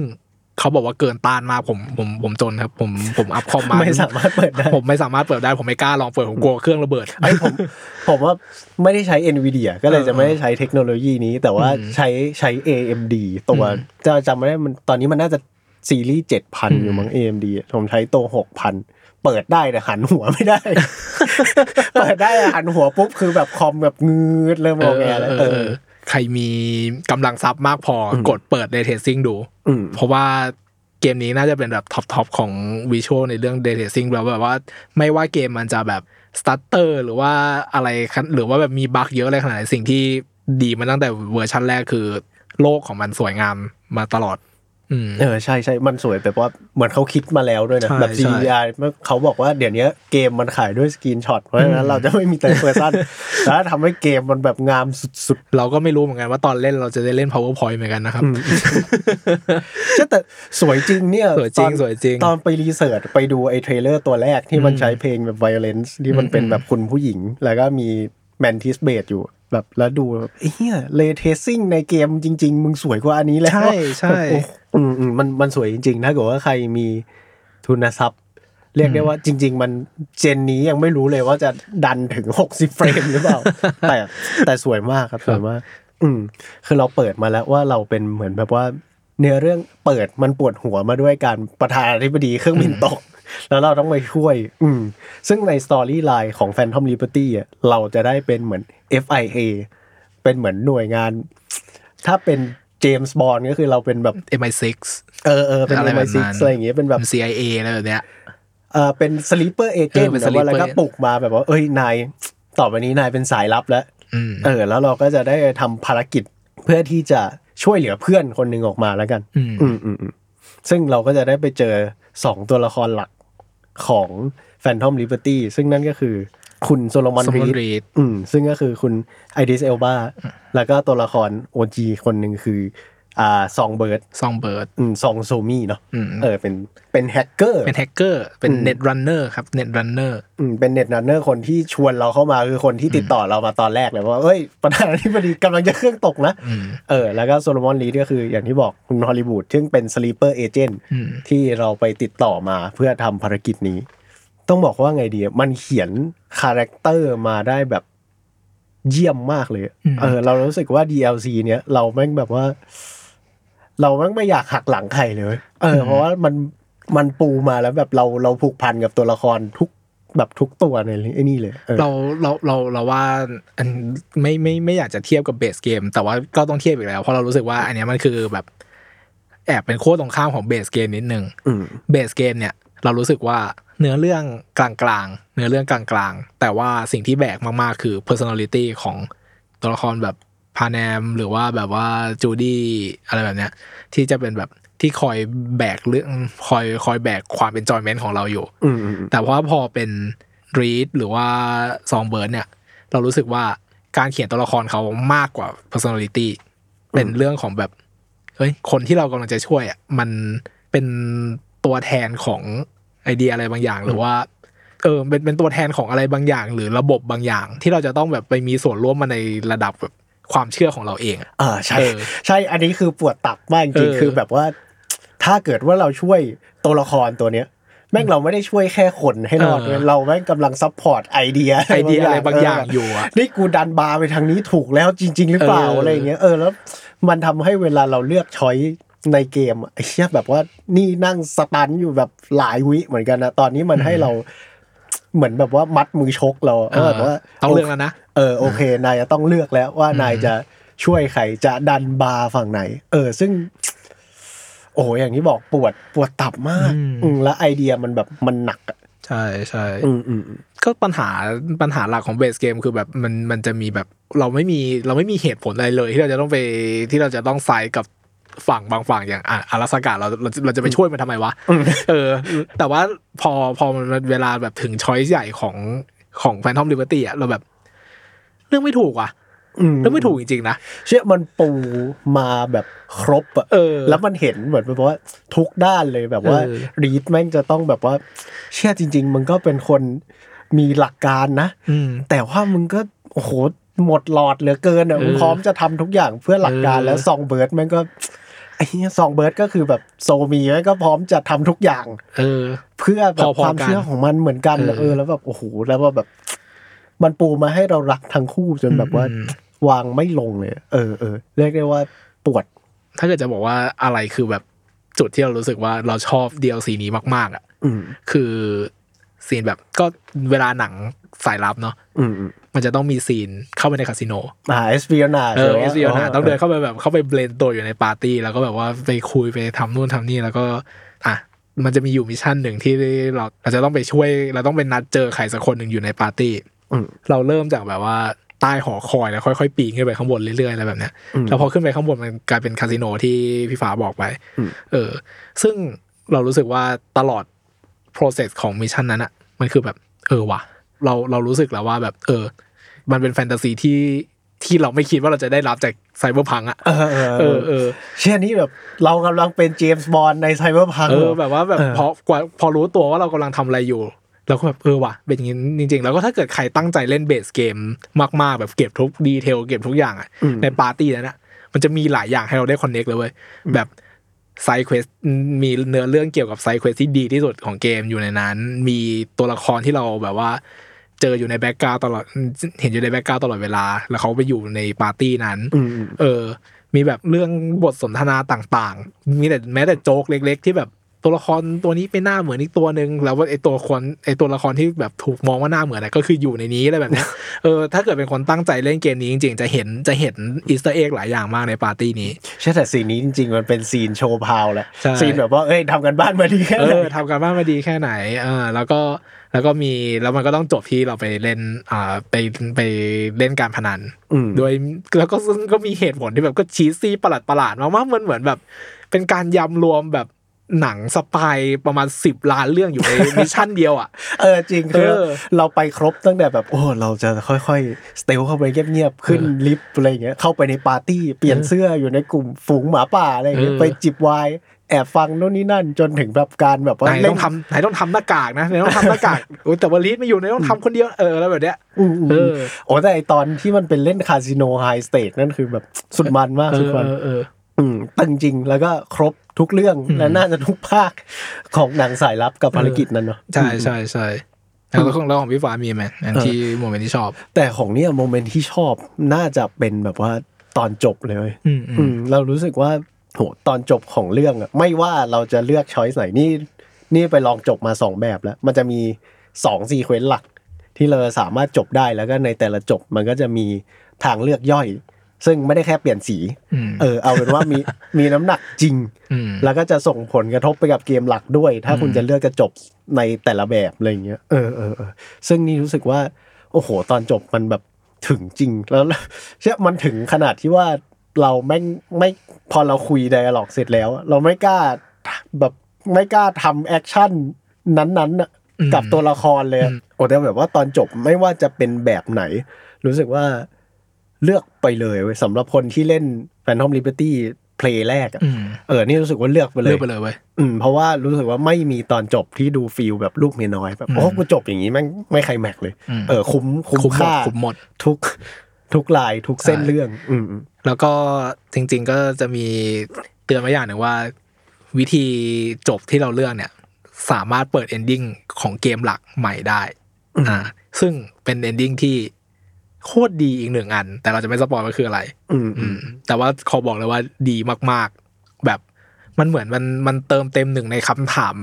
เขาบอกว่าเกินต้านมากผมผมผมจนครับ ผมผมอัพคอมมาไม่สามารถเปิดได้ผมไม่สามารถเปิดได้ผมไม่กล้าลองเปิดผมกลัวเครื่องระเบิดไอ้ผมผมว่าไม่ได้ใช้ NVIDIA ก็เลยจะไม่ได้ใช้เทคโนโลยีนี้ แต่ว่าอืมใช้ใช้ AMD ตัวอืมจะจำไม่ได้มันตอนนี้มันน่าจะซีรีส์เจ็ดพันอยู่มั้ง AMD อะผมใช้ตัวหกพัน เปิดได้แต่หันหัวไม่ได้ เปิดได้อะหันหัวปุ๊บคือแบบคอมแบบงืดเริ่มเอโออเคเออแล้วเอเอออใครมีกำลังทรัพย์มากพอกดเปิดเ a เทสซิ่งดูอืมเพราะว่าเกมนี้น่าจะเป็นแบบ top top ของ visual ในเรื่องเ a เทสซิ่งแล้วแบบว่าไม่ว่าเกมมันจะแบบ stutter หรือว่าอะไรคันหรือว่าแบบมีบั๊กเยอะอะไรขนาดไหนสิ่งที่ดีมาตั้งแต่เวอร์ชันแรกคือ โลกของมันสวยงามมาตลอดอืม เออใช่ใช่มันสวยแบบว่าเหมือนเขาคิดมาแล้วด้วยนะใช่แบบใช่ CGI เขาบอกว่าเดี๋ยวนี้เกมมันขายด้วยสกรีนช็อตเพราะฉะนั้นเราจะไม่มีแต่เพอร์ซันแล้วทำให้เกมมันแบบงามสุดเราก็ไม่รู้เหมือนกันว่าตอนเล่นเราจะได้เล่น powerpoint เหมือนกันนะครับๆใช่แต่สวยจริงเนี่ยสวยจริงตอนสวยจริง ตอนไปรีเสิร์ชไปดูไอ้เทรลเลอร์ตัวแรกที่มันใช้เพลงแบบ violence ที่มันเป็นแบบคุณผู้หญิง แล้วก็มีแมนทิสเบดอยู่แบบแล้วดูแบบเฮียเลเทสซิ่งในเกมจริง ๆ มึงสวยกว่าอันนี้แล้วใช่ใช่แบบโอ้อืมอืมมันมันสวยจริงๆถ้าเกิดว่าใครมีทุนทรัพย์ เรียกได้ว่าจริง ๆ มัน gen นี้ยังไม่รู้เลยว่าจะดันถึง60เฟรมหรือเปล่า แต่แต่สวยมากครับสวยมาก อืม คือเราเปิดมาแล้วว่าเราเป็นเหมือนแบบว่า เนื้อเรื่องเปิดมันปวดหัวมาด้วยการประธานาธิบดีเครื่องบินตก แล้วเราต้องไปช่วย อืม ซึ่งใน storyline ของ Phantom Liberty อะเราจะได้เป็นเหมือน FIA เป็นเหมือนหน่วยงาน ถ้าเป็น James Bond ก็คือเราเป็นแบบ MI6 เออเออเป็นอะไรแบบ MI6 นั้นอะไรอย่างเงี้ยเป็นแบบ CIA อะไรแบบเนี้ยเออเป็นสลีปเปอร์เอเจนเออเป็นแต่ว่า sleeper แล้วก็ปลุกมาแบบว่า เอ้ยนายต่อไปนี้นายเป็นสายลับแล้วอืมเออ แล้วเราก็จะได้ทำภารกิจเพื่อที่จะช่วยเหลือเพื่อนคนหนึ่งออกมาแล้วกันอืมอืมอืมอืมซึ่งเราก็จะได้ไปเจอสองตัวละครหลักของ Phantom Liberty ซึ่งนั่นก็คือ คุณโซโลมอน Solomon รีด Reed อืมซึ่งก็คือคุณ Idris Elba แล้วก็ตัวละคร OG คนหนึ่งคืออ่า Songbird Songbird อืม Song So Mi เนาะอืมเออเป็นเป็นแฮกเกอร์เป็นแฮกเกอร์เป็นอืม netrunner ครับ netrunner อืมเป็น netrunner คนที่ชวนเราเข้ามาคือคนที่ติดต่อเรามาตอนแรกเลยว่าเอ้ยประธานาธิบดีกำลังจะเครื่องตกนะอืมเออแล้วก็ Solomon Reed ก็คืออย่างที่บอกคุณฮอลลีวูดซึ่งเป็น sleeper agent อืมที่เราไปติดต่อมาเพื่อทำภารกิจนี้ ต้องบอกว่าไงดีอะมันเขียน character มาได้แบบเยี่ยมมากเลยอืมเออ เรารู้สึกว่า DLC เนี้ยเราแม่งแบบว่า เราแม่งไม่อยากหักหลังใครเลย เออ เพราะว่ามันมันปูมาแล้วแบบเราเราผูกพันกับตัวละครทุกแบบทุกตัวในไอ้นี่เลยออเราเราเราเราว่าอันไม่ไม่ไม่อยากจะเทียบกับ base game แต่ว่าก็ต้องเทียบอีกแล้ว เพราะเรารู้สึกว่า อันเนี้ยมันคือแบบ แอบเป็นขั้วตรงข้ามของ base game นิดนึงอืมเบสเกมเนี่ย เรารู้สึกว่า เนื้อเรื่องกลางๆ เนื้อเรื่องกลางๆ แต่ว่าสิ่งที่แบกมากๆ คือ personality ของตัวละครแบบพาแนม หรือว่าแบบว่าจูดี้อะไรแบบเนี้ย ที่จะเป็นแบบที่คอยแบกเรื่องคอยคอยแบกความเป็นจอยเมนต์ของเราอยู่อืมอืมอืมแต่ว่าพอเป็นรีดหรือว่าซองเบิร์ดเนี่ย เรารู้สึกว่าการเขียนตัวละครเขามากกว่า personality เป็นเรื่องของแบบเฮ้ยคนที่เรากำลังจะช่วยอะมันเป็นตัวแทนของ ไอเดียอะไรบางอย่าง หรือว่า เออเป็นเป็นตัวแทนของอะไรบางอย่าง หรือระบบบางอย่าง ที่เราจะต้องแบบไปมีส่วนร่วมมาในระดับแบบความเชื่อของเราเองอะอ่าใช่เออใช่อันนี้คือปวดตับมากจริงๆเออคือแบบว่า ถ้าเกิดว่าเราช่วยตัวละครตัวเนี้ยแม่งเราไม่ได้ช่วยแค่คนให้รอดเออเว้ยเราแม่งกำลัง support ไอเดียไอเดียอะไรบางอย่างอยู่อะนี่กูดันบาร์ไปทางนี้ถูกแล้วจริง ๆ หรือเปล่าเออออะไรอย่างเงี้ยเออแล้ว มันทำให้เวลาเราเลือกช้อย ในเกมอะไอ้เชี่ยแบบว่านี่นั่งสตันอยู่แบบหลายวิเหมือนกันนะตอนนี้มันให้เราเหมือนแบบว่ามัดมือชกเราอะแบบว่าต้องเลือกแล้วนะเออโอเคนายจะต้องเลือกแล้วว่านายจะช่วยใครจะดันบาร์ฝั่งไหน เออ ซึ่ง โอ้โหอย่างที่บอกปวดปวดตับมาก อืมอืมแล้วไอเดียมันแบบมันหนักอะใช่ใช่อืมอืมอืมก็ปัญหาปัญหาหลักของเบสเกมคือแบบมันมันจะมีแบบเราไม่มีเราไม่มีเหตุผลอะไรเลย ที่เราจะต้องไปที่เราจะต้อง side กับ ฝั่งบางฝั่งอย่างอะ Arasaka เราเราเราจะไปช่วยมันทำไมวะเออ แต่ว่าพอพอมันเวลาแบบถึง choice ใหญ่ของของ Phantom Liberty อะเราแบบ เลือกไม่ถูกว่ะอืมเลือกไม่ถูกจริงๆนะเชื่อมันปูมาแบบครบอะเออแล้วมันเห็นเหมือนแบบว่าทุกด้านเลยแบบว่าเออ Reed แม่งจะต้องแบบว่า เชื่อจริง ๆมึงก็เป็นคนมีหลักการนะอืมแต่ว่ามึงก็โอ้โหหมดหลอดเหลือเกินอะเออมึงพร้อมจะทำทุกอย่างเพื่อหลักการเออแล้วซองเบิร์ดแม่งก็ ไอ้เนี้ยซองเบิร์ดก็คือแบบโซมีแม่งก็พร้อมจะทำทุกอย่าง เออ เพื่อแบบพอๆความกันเชื่อของมันเหมือนกันอะเออเออแล้วแบบโอ้โหแล้วว่าแบบ มันปูมาให้เรารักทั้งคู่จนแบบว่าอืมวางไม่ลงเลย เออเออเรียกได้ว่าปวด ถ้าเกิดจะบอกว่าอะไรคือแบบจุดที่เรารู้สึกว่าเราชอบ DLC นี้มาก ๆ อะอืมคือ scene แบบก็เวลาหนังสายลับเนาะอื มอืมมันจะต้องมี scene เข้าไปในคาสิโนอ่าเอสพีนาเออเอสซีนะต้องเดินเข้าไปแบบเข้าไป blend ตัวอยู่ในปาร์ตี้แล้วก็แบบว่าไปคุยไปทำนู่นทำนี่แล้วก็อะมันจะมีอยู่ mission หนึ่งที่เราเราจะต้องไปช่วย เราต้องไปนัดเจอใครสักคนหนึ่งอยู่ในปาร์ตี้อืมเราเริ่มจากแบบว่าใต้หอคอยแล้วค่อยๆปีนขึ้นไปข้างบนเรื่อยๆอะไรแบบเนี้ยอืมแล้วพอขึ้นไปข้างบนมันกลายเป็นคาสิโนที่พี่ฟ้าบอกไปอืมเออ ซึ่งเรารู้สึกว่าตลอด process ของ mission นั้นอะมันคือแบบ เออว่ะ เราเรารู้สึกแล้วว่าแบบ เออ มันเป็นแฟนตาซีที่ที่เราไม่คิดว่าเราจะได้รับจาก Cyberpunk อะเออเออเอเอออเออเช่นนี้แบบ เรากำลังเป็น James Bond ใน Cyberpunk เออแบบว่าแบบเออพอกว่าพอรู้ตัวว่าเรากำลังทำอะไรอยู่เราก็แบบเออว่ะเป็นอย่างนี้จริง ๆ แล้วก็ถ้าเกิดใครตั้งใจเล่น base game มากๆ แบบเก็บทุก detail เก็บทุกอย่างอะอืมในปาร์ตี้นั้นอะมันจะมีหลายอย่างให้เราได้ connect เลยเว้ยแบบ side quest มีเนื้อเรื่องเกี่ยวกับ side quest ที่ดีที่สุดของเกมอยู่ในนั้น มีตัวละครที่เราแบบว่า เจออยู่ใน background ตลอดเห็นอยู่ใน background ตลอดเวลา แล้วเขาไปอยู่ในปาร์ตี้นั้นอืมอืมเออ มีแบบเรื่องบทสนทนาต่างๆ มีแต่แม้แต่โจ๊กเล็ก ๆ ที่แบบตัวละครตัวนี้เป็นหน้าเหมือนอีกตัวหนึ่งแล้วว่าไอตัวคนไอตัวละครที่แบบถูกมองว่าหน้าเหมือนอะก็คืออยู่ในนี้อะไรแบบเนี้ยเออถ้าเกิดเป็นคนตั้งใจเล่นเกมนี้จริงๆ จะเห็นจะเห็น Easter egg หลายอย่างมากในปาร์ตี้นี้ใช่แต่ scene นี้จริง ๆ มันเป็น scene โชว์ power แหละใช่ scene แบบว่าเอ้ยทำการบ้านมาดีแค่ไหนเออทำการบ้านมาดีแค่ไหนเออแล้วก็ แล้วก็มีแล้วมันก็ต้องจบที่เราไปเล่นอ่าไปไปเล่นการพนันอืมโดยแล้วก็ซึ่งก็มีเหตุผลที่แบบก็ cheesy ประหลาดประหลาดๆมากๆมันเหมือนแบบ เป็นการยำรวมแบบหนัง spy ประมาณสิบล้านเรื่องอยู่ใน mission เดียวอะ เออจริงคือเออเราไปครบตั้งแต่แบบโอ้เราจะค่อยๆ stealth เข้าไปเงียบๆขึ้นเออลิฟต์อะไรอย่างเงี้ยเข้าไปในปาร์ตี้เปลี่ยนเสื้ออยู่ในกลุ่มฝูงหมาป่าอะไรอย่างเงี้ยเออไปจิบไวน์ แอบฟังโน่นนี่นั่นจนถึงแบบการแบบว่าไหนเล่ต้นองทำไหนต้องทำหน้ากากนะไหนต้องทำหน้ากากอุ๊ยแต่ว่า Reed ไม่อยู่ไหนต้องทำคนเดียวเออแล้วแบบเนี้ยอืมอืมเออโอ้แต่ไอตอนที่มันเป็นเล่นคาสิโน high stakes นั่นคือแบบสุดมันมากเอสุดอมันเออเอออืมตึงจริงแล้วก็ครบทุกเรื่องอืมและน่าจะทุกภาคของหนังสายลับกับภารกิจนั้นเนาะใช่ใช่ใช่แล้วของเราของพี่ฟ้ามีไหมอันที่ moment ที่ชอบ แต่ของเนี่ย moment ที่ชอบน่าจะเป็นแบบว่าตอนจบเลยเว้ยอืมอือืมมเรารู้สึกว่า โหตอนจบของเรื่องอะไม่ว่าเราจะเลือก choice ไหนนี่นี่ไปลองจบมาสองแบบแล้ว มันจะมีสอง sequence หลัก ที่เราสามารถจบได้แล้วก็ในแต่ละจบมันก็จะมีทางเลือกย่อย ซึ่งไม่ได้แค่เปลี่ยนสีอืมเออ เอาเป็นว่ามีมีน้ำหนักจริงอืมแล้วก็จะส่งผลกระทบไปกับเกมหลักด้วย ถ้าคุณอืมจะเลือกจะจบในแต่ละแบบอะไรอย่างเงี้ยเออเออเออซึ่งนี่รู้สึกว่า โอ้โห ตอนจบมันแบบถึงจริงแล้วเชื่อมันถึงขนาดที่ว่า เราไม่งไม่พอเราคุยไดอะล็อกเสร็จแล้ว เราไม่กล้าแบบไม่กล้าทำแอคชั่นนั้นๆน่ะอืมกับตัวละครเลยอะอืมโอ้แต่แบบว่าตอนจบไม่ว่าจะเป็นแบบไหน รู้สึกว่าเลือกไปเลยเว้ยสำหรับคนที่เล่น Phantom Liberty play แรกอะอืมเออ นี่รู้สึกว่าเลือกไปเลเลือกไปเลยเว้ยอืมเพราะว่ารู้สึกว่าไม่มีตอนจบที่ดู feel แบบลูกเมียน้อยแบบอืมโอ้กูจบอย่างนี้แม่งไม่ใครแม็กเลยอืมเออคุ้มคุ้มคุ้มหมดค่าคุ้มหมดทุก ทุกลายทุกเส้นใช่เรื่อง อืมอืมแล้วก็จริง ๆ ก็จะมีเตือนไว้อย่างหนึ่งว่า วิธีจบที่เราเลือกเนี่ย สามารถเปิด endingของเกมหลักใหม่ได้อ่าซึ่งเป็น ending ที่โคตรดีอีกหนึ่งอัน แต่เราจะไม่ spoil ว่าคืออะไร อืมอืมแต่ว่าขอบอกเลยว่าดีมากๆ แบบมันเหมือนมันมันเติมเต็มหนึ่งในคำถาม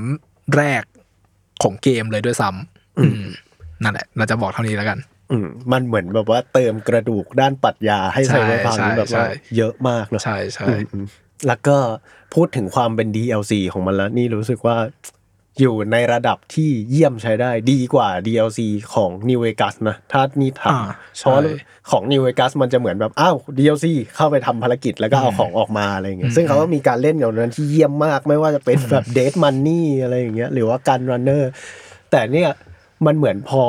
แรกของเกมเลยด้วยซ้ำอืมนั่นแหละ เราจะบอกเท่านี้แล้วกัน อืมมันเหมือนแบบว่าเติมกระดูกด้านปรัชญาให้ใช่ใส่ไว้ฟังใช่แบบว่าใช่เยอะมากเนอะใช่ใช่อืมอืมแล้วก็พูดถึงความเป็น DLC ของมันแล้ว นี่รู้สึกว่าอยู่ในระดับที่เยี่ยมใช้ได้ดีกว่า DLC ของ New Vegas นะ ถ้านี่ทอ่าำใช่เพราะว่าของ New Vegas มันจะเหมือนแบบ อ้าว DLC เข้าไปทำภารกิจแล้วก็เอาของออกมาอะไรอย่างเงี้ยซึ่งเขาก็มีการเล่นกับนั้นที่เยี่ยมมากไม่ว่าจะเป็นแบบ Dead Money อะไรอย่างเงี้ยหรือว่าการ Runner แต่เนี่ยมันเหมือนพอ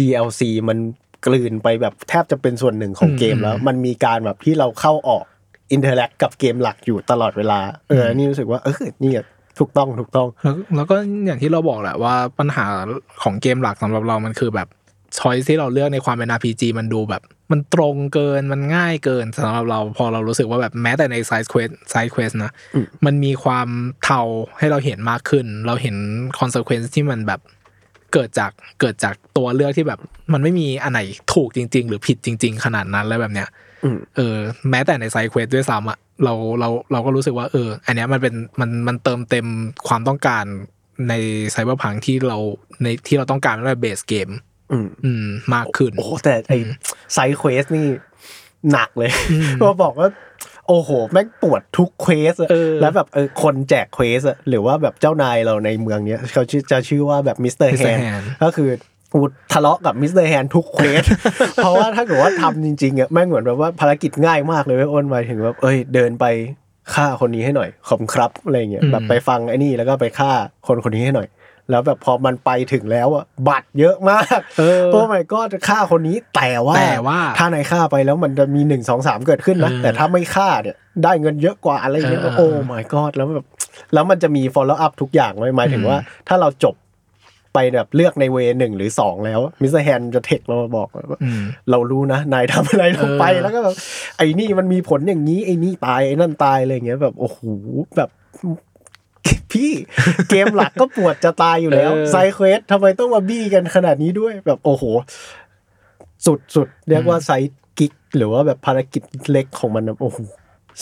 DLC มันกลืนไปแบบแทบจะเป็นส่วนหนึ่งของเกมแล้ว มันมีการแบบที่เราเข้าออกinteract กับเกมหลักอยู่ตลอดเวลา เออ นี่รู้สึกว่าเออนี่ถูกต้องถูกต้องแล้วแล้วก็อย่างที่เราบอกแหละว่าปัญหาของเกมหลักสำหรับเรามันคือแบบ choice ที่เราเลือกในความเป็น RPG มันดูแบบ มันตรงเกินมันง่ายเกินสำหรับเราพอเรารู้สึกว่าแบบแม้แต่ใน side quest side quest นะอืมมันมีความเทาให้เราเห็นมากขึ้น เราเห็นคอนเซ q u e n c e ที่มันแบบ เกิดจากเกิดจากตัวเลือกที่แบบมันไม่มีอันไหนถูกจริง ๆ หรือผิดจริง ๆ ขนาดนั้นแล้วแบบเนี้ยอืมเออ แม้แต่ใน side quest ด้วยซ้ำอะเราเราเราก็รู้สึกว่าเออ อันเนี้ยมันเป็นมันมันเติมเต็มความต้องการใน Cyberpunk ที่เราในที่เราต้องการใน base game อืมอืมมากขึ้น โอ้แต่ไอ side quest นี่หนักเลยอืมพอบอกว่า โอ้โห แม่งปวดทุก quest อะเออแล้วแบบเออคนแจก quest อะหรือว่าแบบเจ้านายเราในเมืองเนี้ยเขาชื่อจะชื่อว่าแบบมิสเตอร์แฮ Mr. น Hand ก็คือกูทะเลาะกับ Mr. Hands ทุก quest เพราะว่าถ้าเกิดว่าทำจริงๆอะแม่งเหมือนแบบว่าภารกิจง่ายมากเลยเว้ยอ้นหมายถึงแบบเอ้ยเดินไปฆ่าคนนี้ให้หน่อยขอบคุณครับอะไรเงี้ยอืมแบบไปฟังไอ้นี่แล้วก็ไปฆ่าคนคนนี้ให้หน่อย แล้วแบบพอมันไปถึงแล้วอะ but เยอะมากเออโอ้ my god จะฆ่าคนนี้แต่ว่าแต่ว่าถ้าในฆ่าไปแล้วมันจะมีหนึ่งสองสามเกิดขึ้นนะเออแต่ถ้าไม่ฆ่าเนี่ยได้เงินเยอะกว่าอะไรเงี้ยเออโอ้ my god แล้วแบบแล้วมันจะมี follow up ทุกอย่างไว้หมายถึงว่า ถ้าเราจบไปแบบเลือกใน way หนึ่งหรือสองแล้วมิสเตอร์แฮนจะเทคเรามาบอกว่าอืมเรารู้นะ นายทำอะไรลงไปเออแล้วก็แบบไอ้นี่มันมีผลอย่างนี้ไอ้นี่ตายไอ้นั่นตายอะไรเงี้ยแบบโอ้โหแบบ พี่เกมหลักก็ปวดจะตายอยู่แล้วเออ side quest ทำไมต้องมาบี้กันขนาดนี้ด้วยแบบโอ้โห สุดสุดเรียกว่า side gig หรือว่าแบบภารกิจเล็กของมันนะโอ้โห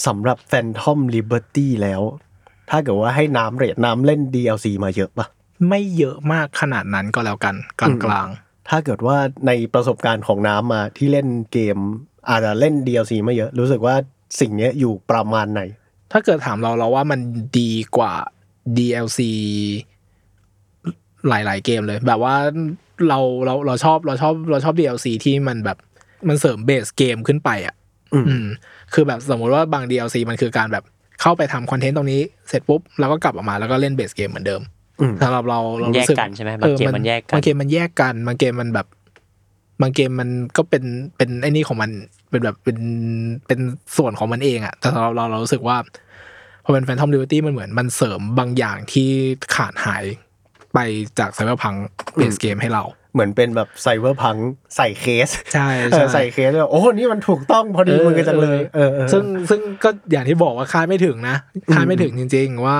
สำหรับ Phantom Liberty แล้ว ถ้าเกิดว่าให้น้ำเรทน้ำเล่น DLC มาเยอะปะไม่เยอะมากขนาดนั้นก็แล้วกันกลางกลางถ้าเกิดว่าในประสบการณ์ของน้ำมาที่เล่นเกม อาจจะเล่น DLC ไม่เยอะ รู้สึกว่าสิ่งเนี้ยอยู่ประมาณไหนๆถ้าเกิดถามเราเราว่ามันดีกว่า DLC หลาย ๆ เกมเลย แบบว่าเราเราเราชอบเราชอบเราชอบ DLC ที่มันแบบมันเสริมเบสเกมขึ้นไปอะ อืมอืมคือแบบสมมุติว่าบาง DLC มันคือการแบบเข้าไปทำ content ตรงนี้เสร็จปุ๊บแล้วก็กลับออกมาแล้วก็เล่น base game เหมือนเดิมอืมสำหรับเราเราแยกรู้สึกกันใช่ไหมบางเกมมันแยกกันบางเกมมันแยกกันบางเกมมันแบบบางเกมมันก็เป็นเป็นไอ้นี่ของมันเป็นแบบเป็นเป็นส่วนของมันเองอะแต่สำหรับเราเรารู้สึกว่า พอเป็น Phantom Liberty มันเหมือนมันเสริมบางอย่างที่ขาดหายไปจาก Cyberpunk base game ให้เราเหมือนเป็นแบบ Cyberpunkใส่เคส ใช่เออใส่เคสแล้วโอ้นี่มันถูกต้องพอดีมือกันจังเลยเออเออซึ่งซึ่งก็อย่างที่บอกว่าคาดไม่ถึงนะคาดไม่ถึงจริง ๆ ว่า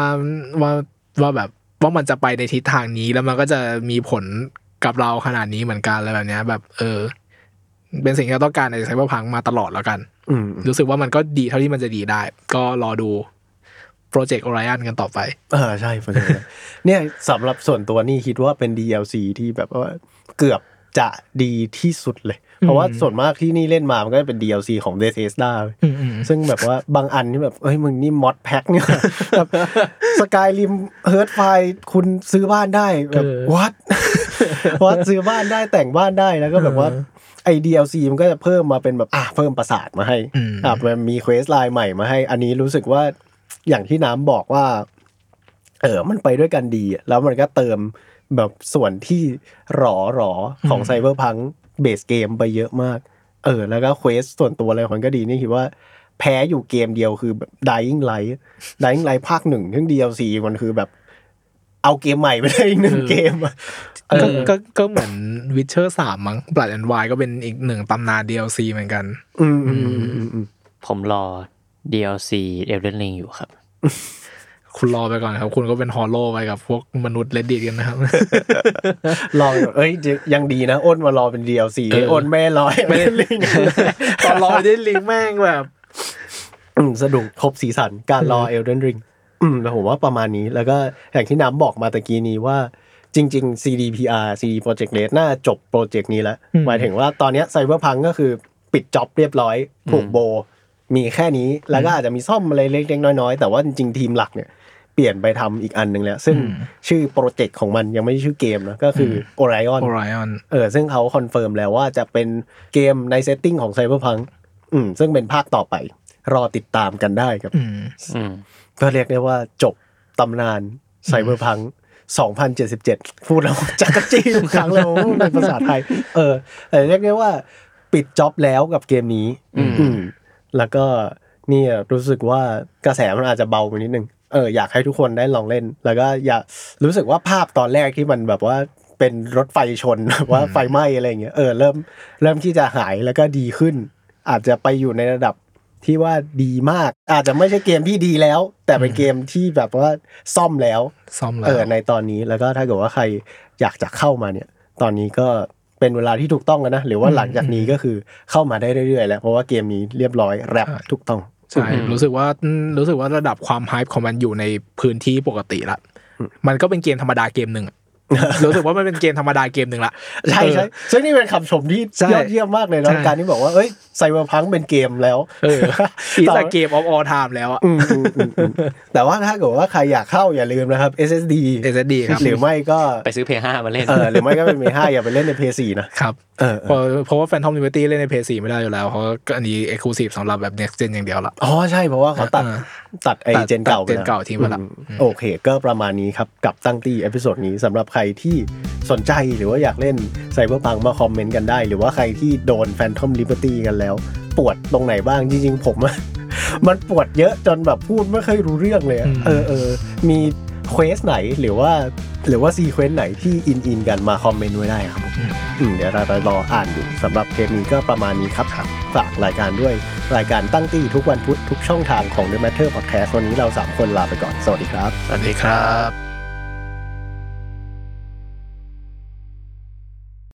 ว่าว่าแบบว่ามันจะไปในทิศทางนี้แล้วมันก็จะมีผลกับเราขนาดนี้เหมือนกันอะไรแบบเนี้ยแบบ เออ เป็นสิ่งที่เราต้องการในไซเบอร์พังมาตลอดแล้วกันอืมรู้สึกว่ามันก็ดีเท่าที่มันจะดีได้ ก็รอดู โปรเจกต์โอไรอันกันต่อไปเออใช่ประเด็นเลยเนี่ยสำหรับส่วนตัวนี่คิดว่าเป็น DLC ที่แบบว่าเกือบจะดีที่สุดเลย เพราะว่าส่วนมากที่นี่เล่นมา มันก็จะเป็น DLC ของ Bethesda เว้ยอืมอืมซึ่งแบบว่าบางอันที่แบบเอ้ยมึงนี่ mod pack เนี่ยแบบ Skyrim Hearthfire คุณซื้อบ้านได้แบบเออ what what ซื้อบ้านได้แต่งบ้านได้แล้วก็แบบว่าไอ DLC มันก็จะเพิ่มมาเป็นแบบอะเพิ่มปราสาทมาให้อืมอะมันมี questline ใหม่มาให้ อันนี้รู้สึกว่า อย่างที่น้ำบอกว่า เออมันไปด้วยกันดีอะแล้วมันก็เติมแบบส่วนที่หรอหรอของ Cyberpunk base game ไปเยอะมาก เออ แล้วก็ quest ส่วนตัวอะไรของมันก็ดีนี่คิดว่าแพ้อยู่เกมเดียวคือแบบ Dying Light Dying Light ภาคหนึ่งซึ่ง DLC มันคือแบบ เอาเกมใหม่ไปได้อีกหนึ่งเออเกมอะเอก็อก็ก็เหมือน Witcher สามมั้ง Blood and Wine ก็เป็นอีกหนึ่งตำนาน DLC เหมือนกัน อืมอืมอืมอืมอืมผมรอ DLC Elden Ring อยู่ครับ คุณรอไปก่อนครับ คุณก็เป็นฮอลโลไปกับพวกมนุษย์เลดดิกันนะครับ รออยู่เอ้ยยังดีนะอ้นมารอเป็น DLC เอออ้นไม่รอไม่ไม่ลิงตอนรอได้ลิงก์แม่งแบบอืมสนุกครบสีสันการรอ Elden Ring อืมแต่ผมว่าประมาณนี้แล้วก็อย่างที่น้ำบอกมาตะกี้นี้ว่าจริง ๆ CDPR CD Projekt Red น่าจบโปรเจกต์นี้แล้วอืมหมายถึงว่าตอนเนี้ไซเบอร์พังก็คือปิด job เรียบร้อย ผูกโบ มีแค่นี้แล้วก็อาจจะมีซ่อมอะไรเล็กๆน้อยๆ แต่ว่าจริงๆทีมหลักเนี่ยเปลี่ยนไปทำอีกอันหนึ่งแล้ว ซึ่งอืมชื่อโปรเจกต์ของมันยังไม่ใช่ชื่อเกมนะ ก็คืออ Orion โอไรออนเออซึ่งเขา confirm แล้วว่าจะเป็นเกมใน setting ของ Cyberpunk อืมซึ่งเป็นภาคต่อไป รอติดตามกันได้ครับอืมอืมก็เรียกได้ว่าจบตำนาน Cyberpunk 2077 พูดแล้วจั๊กจี้ทุกครั้งเลยว่ามันเป็นภาษาไทย เออแต่เรียกได้ว่าปิดจ็อบแล้วกับเกมนี้ อืมอืม แล้วก็เนี่ยรู้สึกว่ากระแสมันอาจจะเบาไปนิดนึงเอออยากให้ทุกคนได้ลองเล่น แล้วก็อยากรู้สึกว่าภาพตอนแรกที่มันแบบว่าเป็นรถไฟชนแบบว่าไฟไหม้อะไรอย่างเงี้ยเออเริ่มเริ่มที่จะหายแล้วก็ดีขึ้น อาจจะไปอยู่ในระดับที่ว่าดีมาก อาจจะไม่ใช่เกมที่ดีแล้ว แต่เป็นเกมที่แบบว่าซ่อมแล้วซ่อมแล้ว เออในตอนนี้แล้วก็ถ้าเกิดว่าใครอยากจะเข้ามาเนี่ย ตอนนี้ก็ เป็นเวลาที่ถูกต้องแล้วนะ หรือว่าหลังจากนี้ก็คือเข้ามาได้เรื่อยๆแล้ว เพราะว่าเกมนี้เรียบร้อยแล้วถูกต้องใช่รู้สึกว่าอืมรู้สึกว่าระดับความ hype ของมันอยู่ในพื้นที่ปกติละมันก็เป็นเกมธรรมดาเกมหนึ่งอะ รู้สึกว่ามันเป็นเกมธรรมดาเกมหนึ่งละใช่ใช่ซึ่งนี่เป็นคำชมที่ใช่ยอดเยี่ยมมากเลยนะใช่การที่บอกว่าเอ้ย Cyberpunk เป็นเกมแล้วเออ it's game of all time แล้วอะอืมอืมอืมอืมแต่ว่าถ้าเกิดว่าใครอยากเข้าอย่าลืมนะครับ SSD SSD ครับหรือไม่ก็ไปซื้อ Play ห้ามาเล่นเออหรือไม่ก็เป็นเมห้าอย่าไปเล่นใน Play สี่นะครับเออเพราะเพราะว่า Phantom Liberty เล่นใน Play สี่ไม่ได้อยู่แล้วเพราะก็อันนี้ exclusive สำหรับแบบ next gen อย่างเดียวละอ๋อใช่เพราะว่าเขาตัดเออตัดไอตัด gen เก่าตัด gen เก่าทิ้งไปละอืมโอเค ก็ประมาณนี้ครับกับตั้งตี้เอ episode นี้สำหรับใครที่สนใจหรือว่าอยากเล่น Cyberpunk มาคอมเมนต์กันได้ หรือว่าใครที่โดน Phantom Liberty กันแล้ว ปวดตรงไหนบ้างจริงๆผมอะมันปวดเยอะจนแบบพูดไม่ค่อยรู้เรื่องเลยอะอืมเออเออมี quest ไหนหรือว่าหรือว่า sequence ไหนที่อินอินกันมาคอมเมนต์ไว้ได้ครับผมอืมเดี๋ยวเราจะรออ่านอยู่สำหรับเทปนี้ก็ประมาณนี้ครับฝากรายการด้วยรายการตั้งตี้ทุกวันพุธทุกช่องทางของ The Matter Podcast วันนี้เราสามคนลาไปก่อน สวัสดีครับ สวัสดีครับ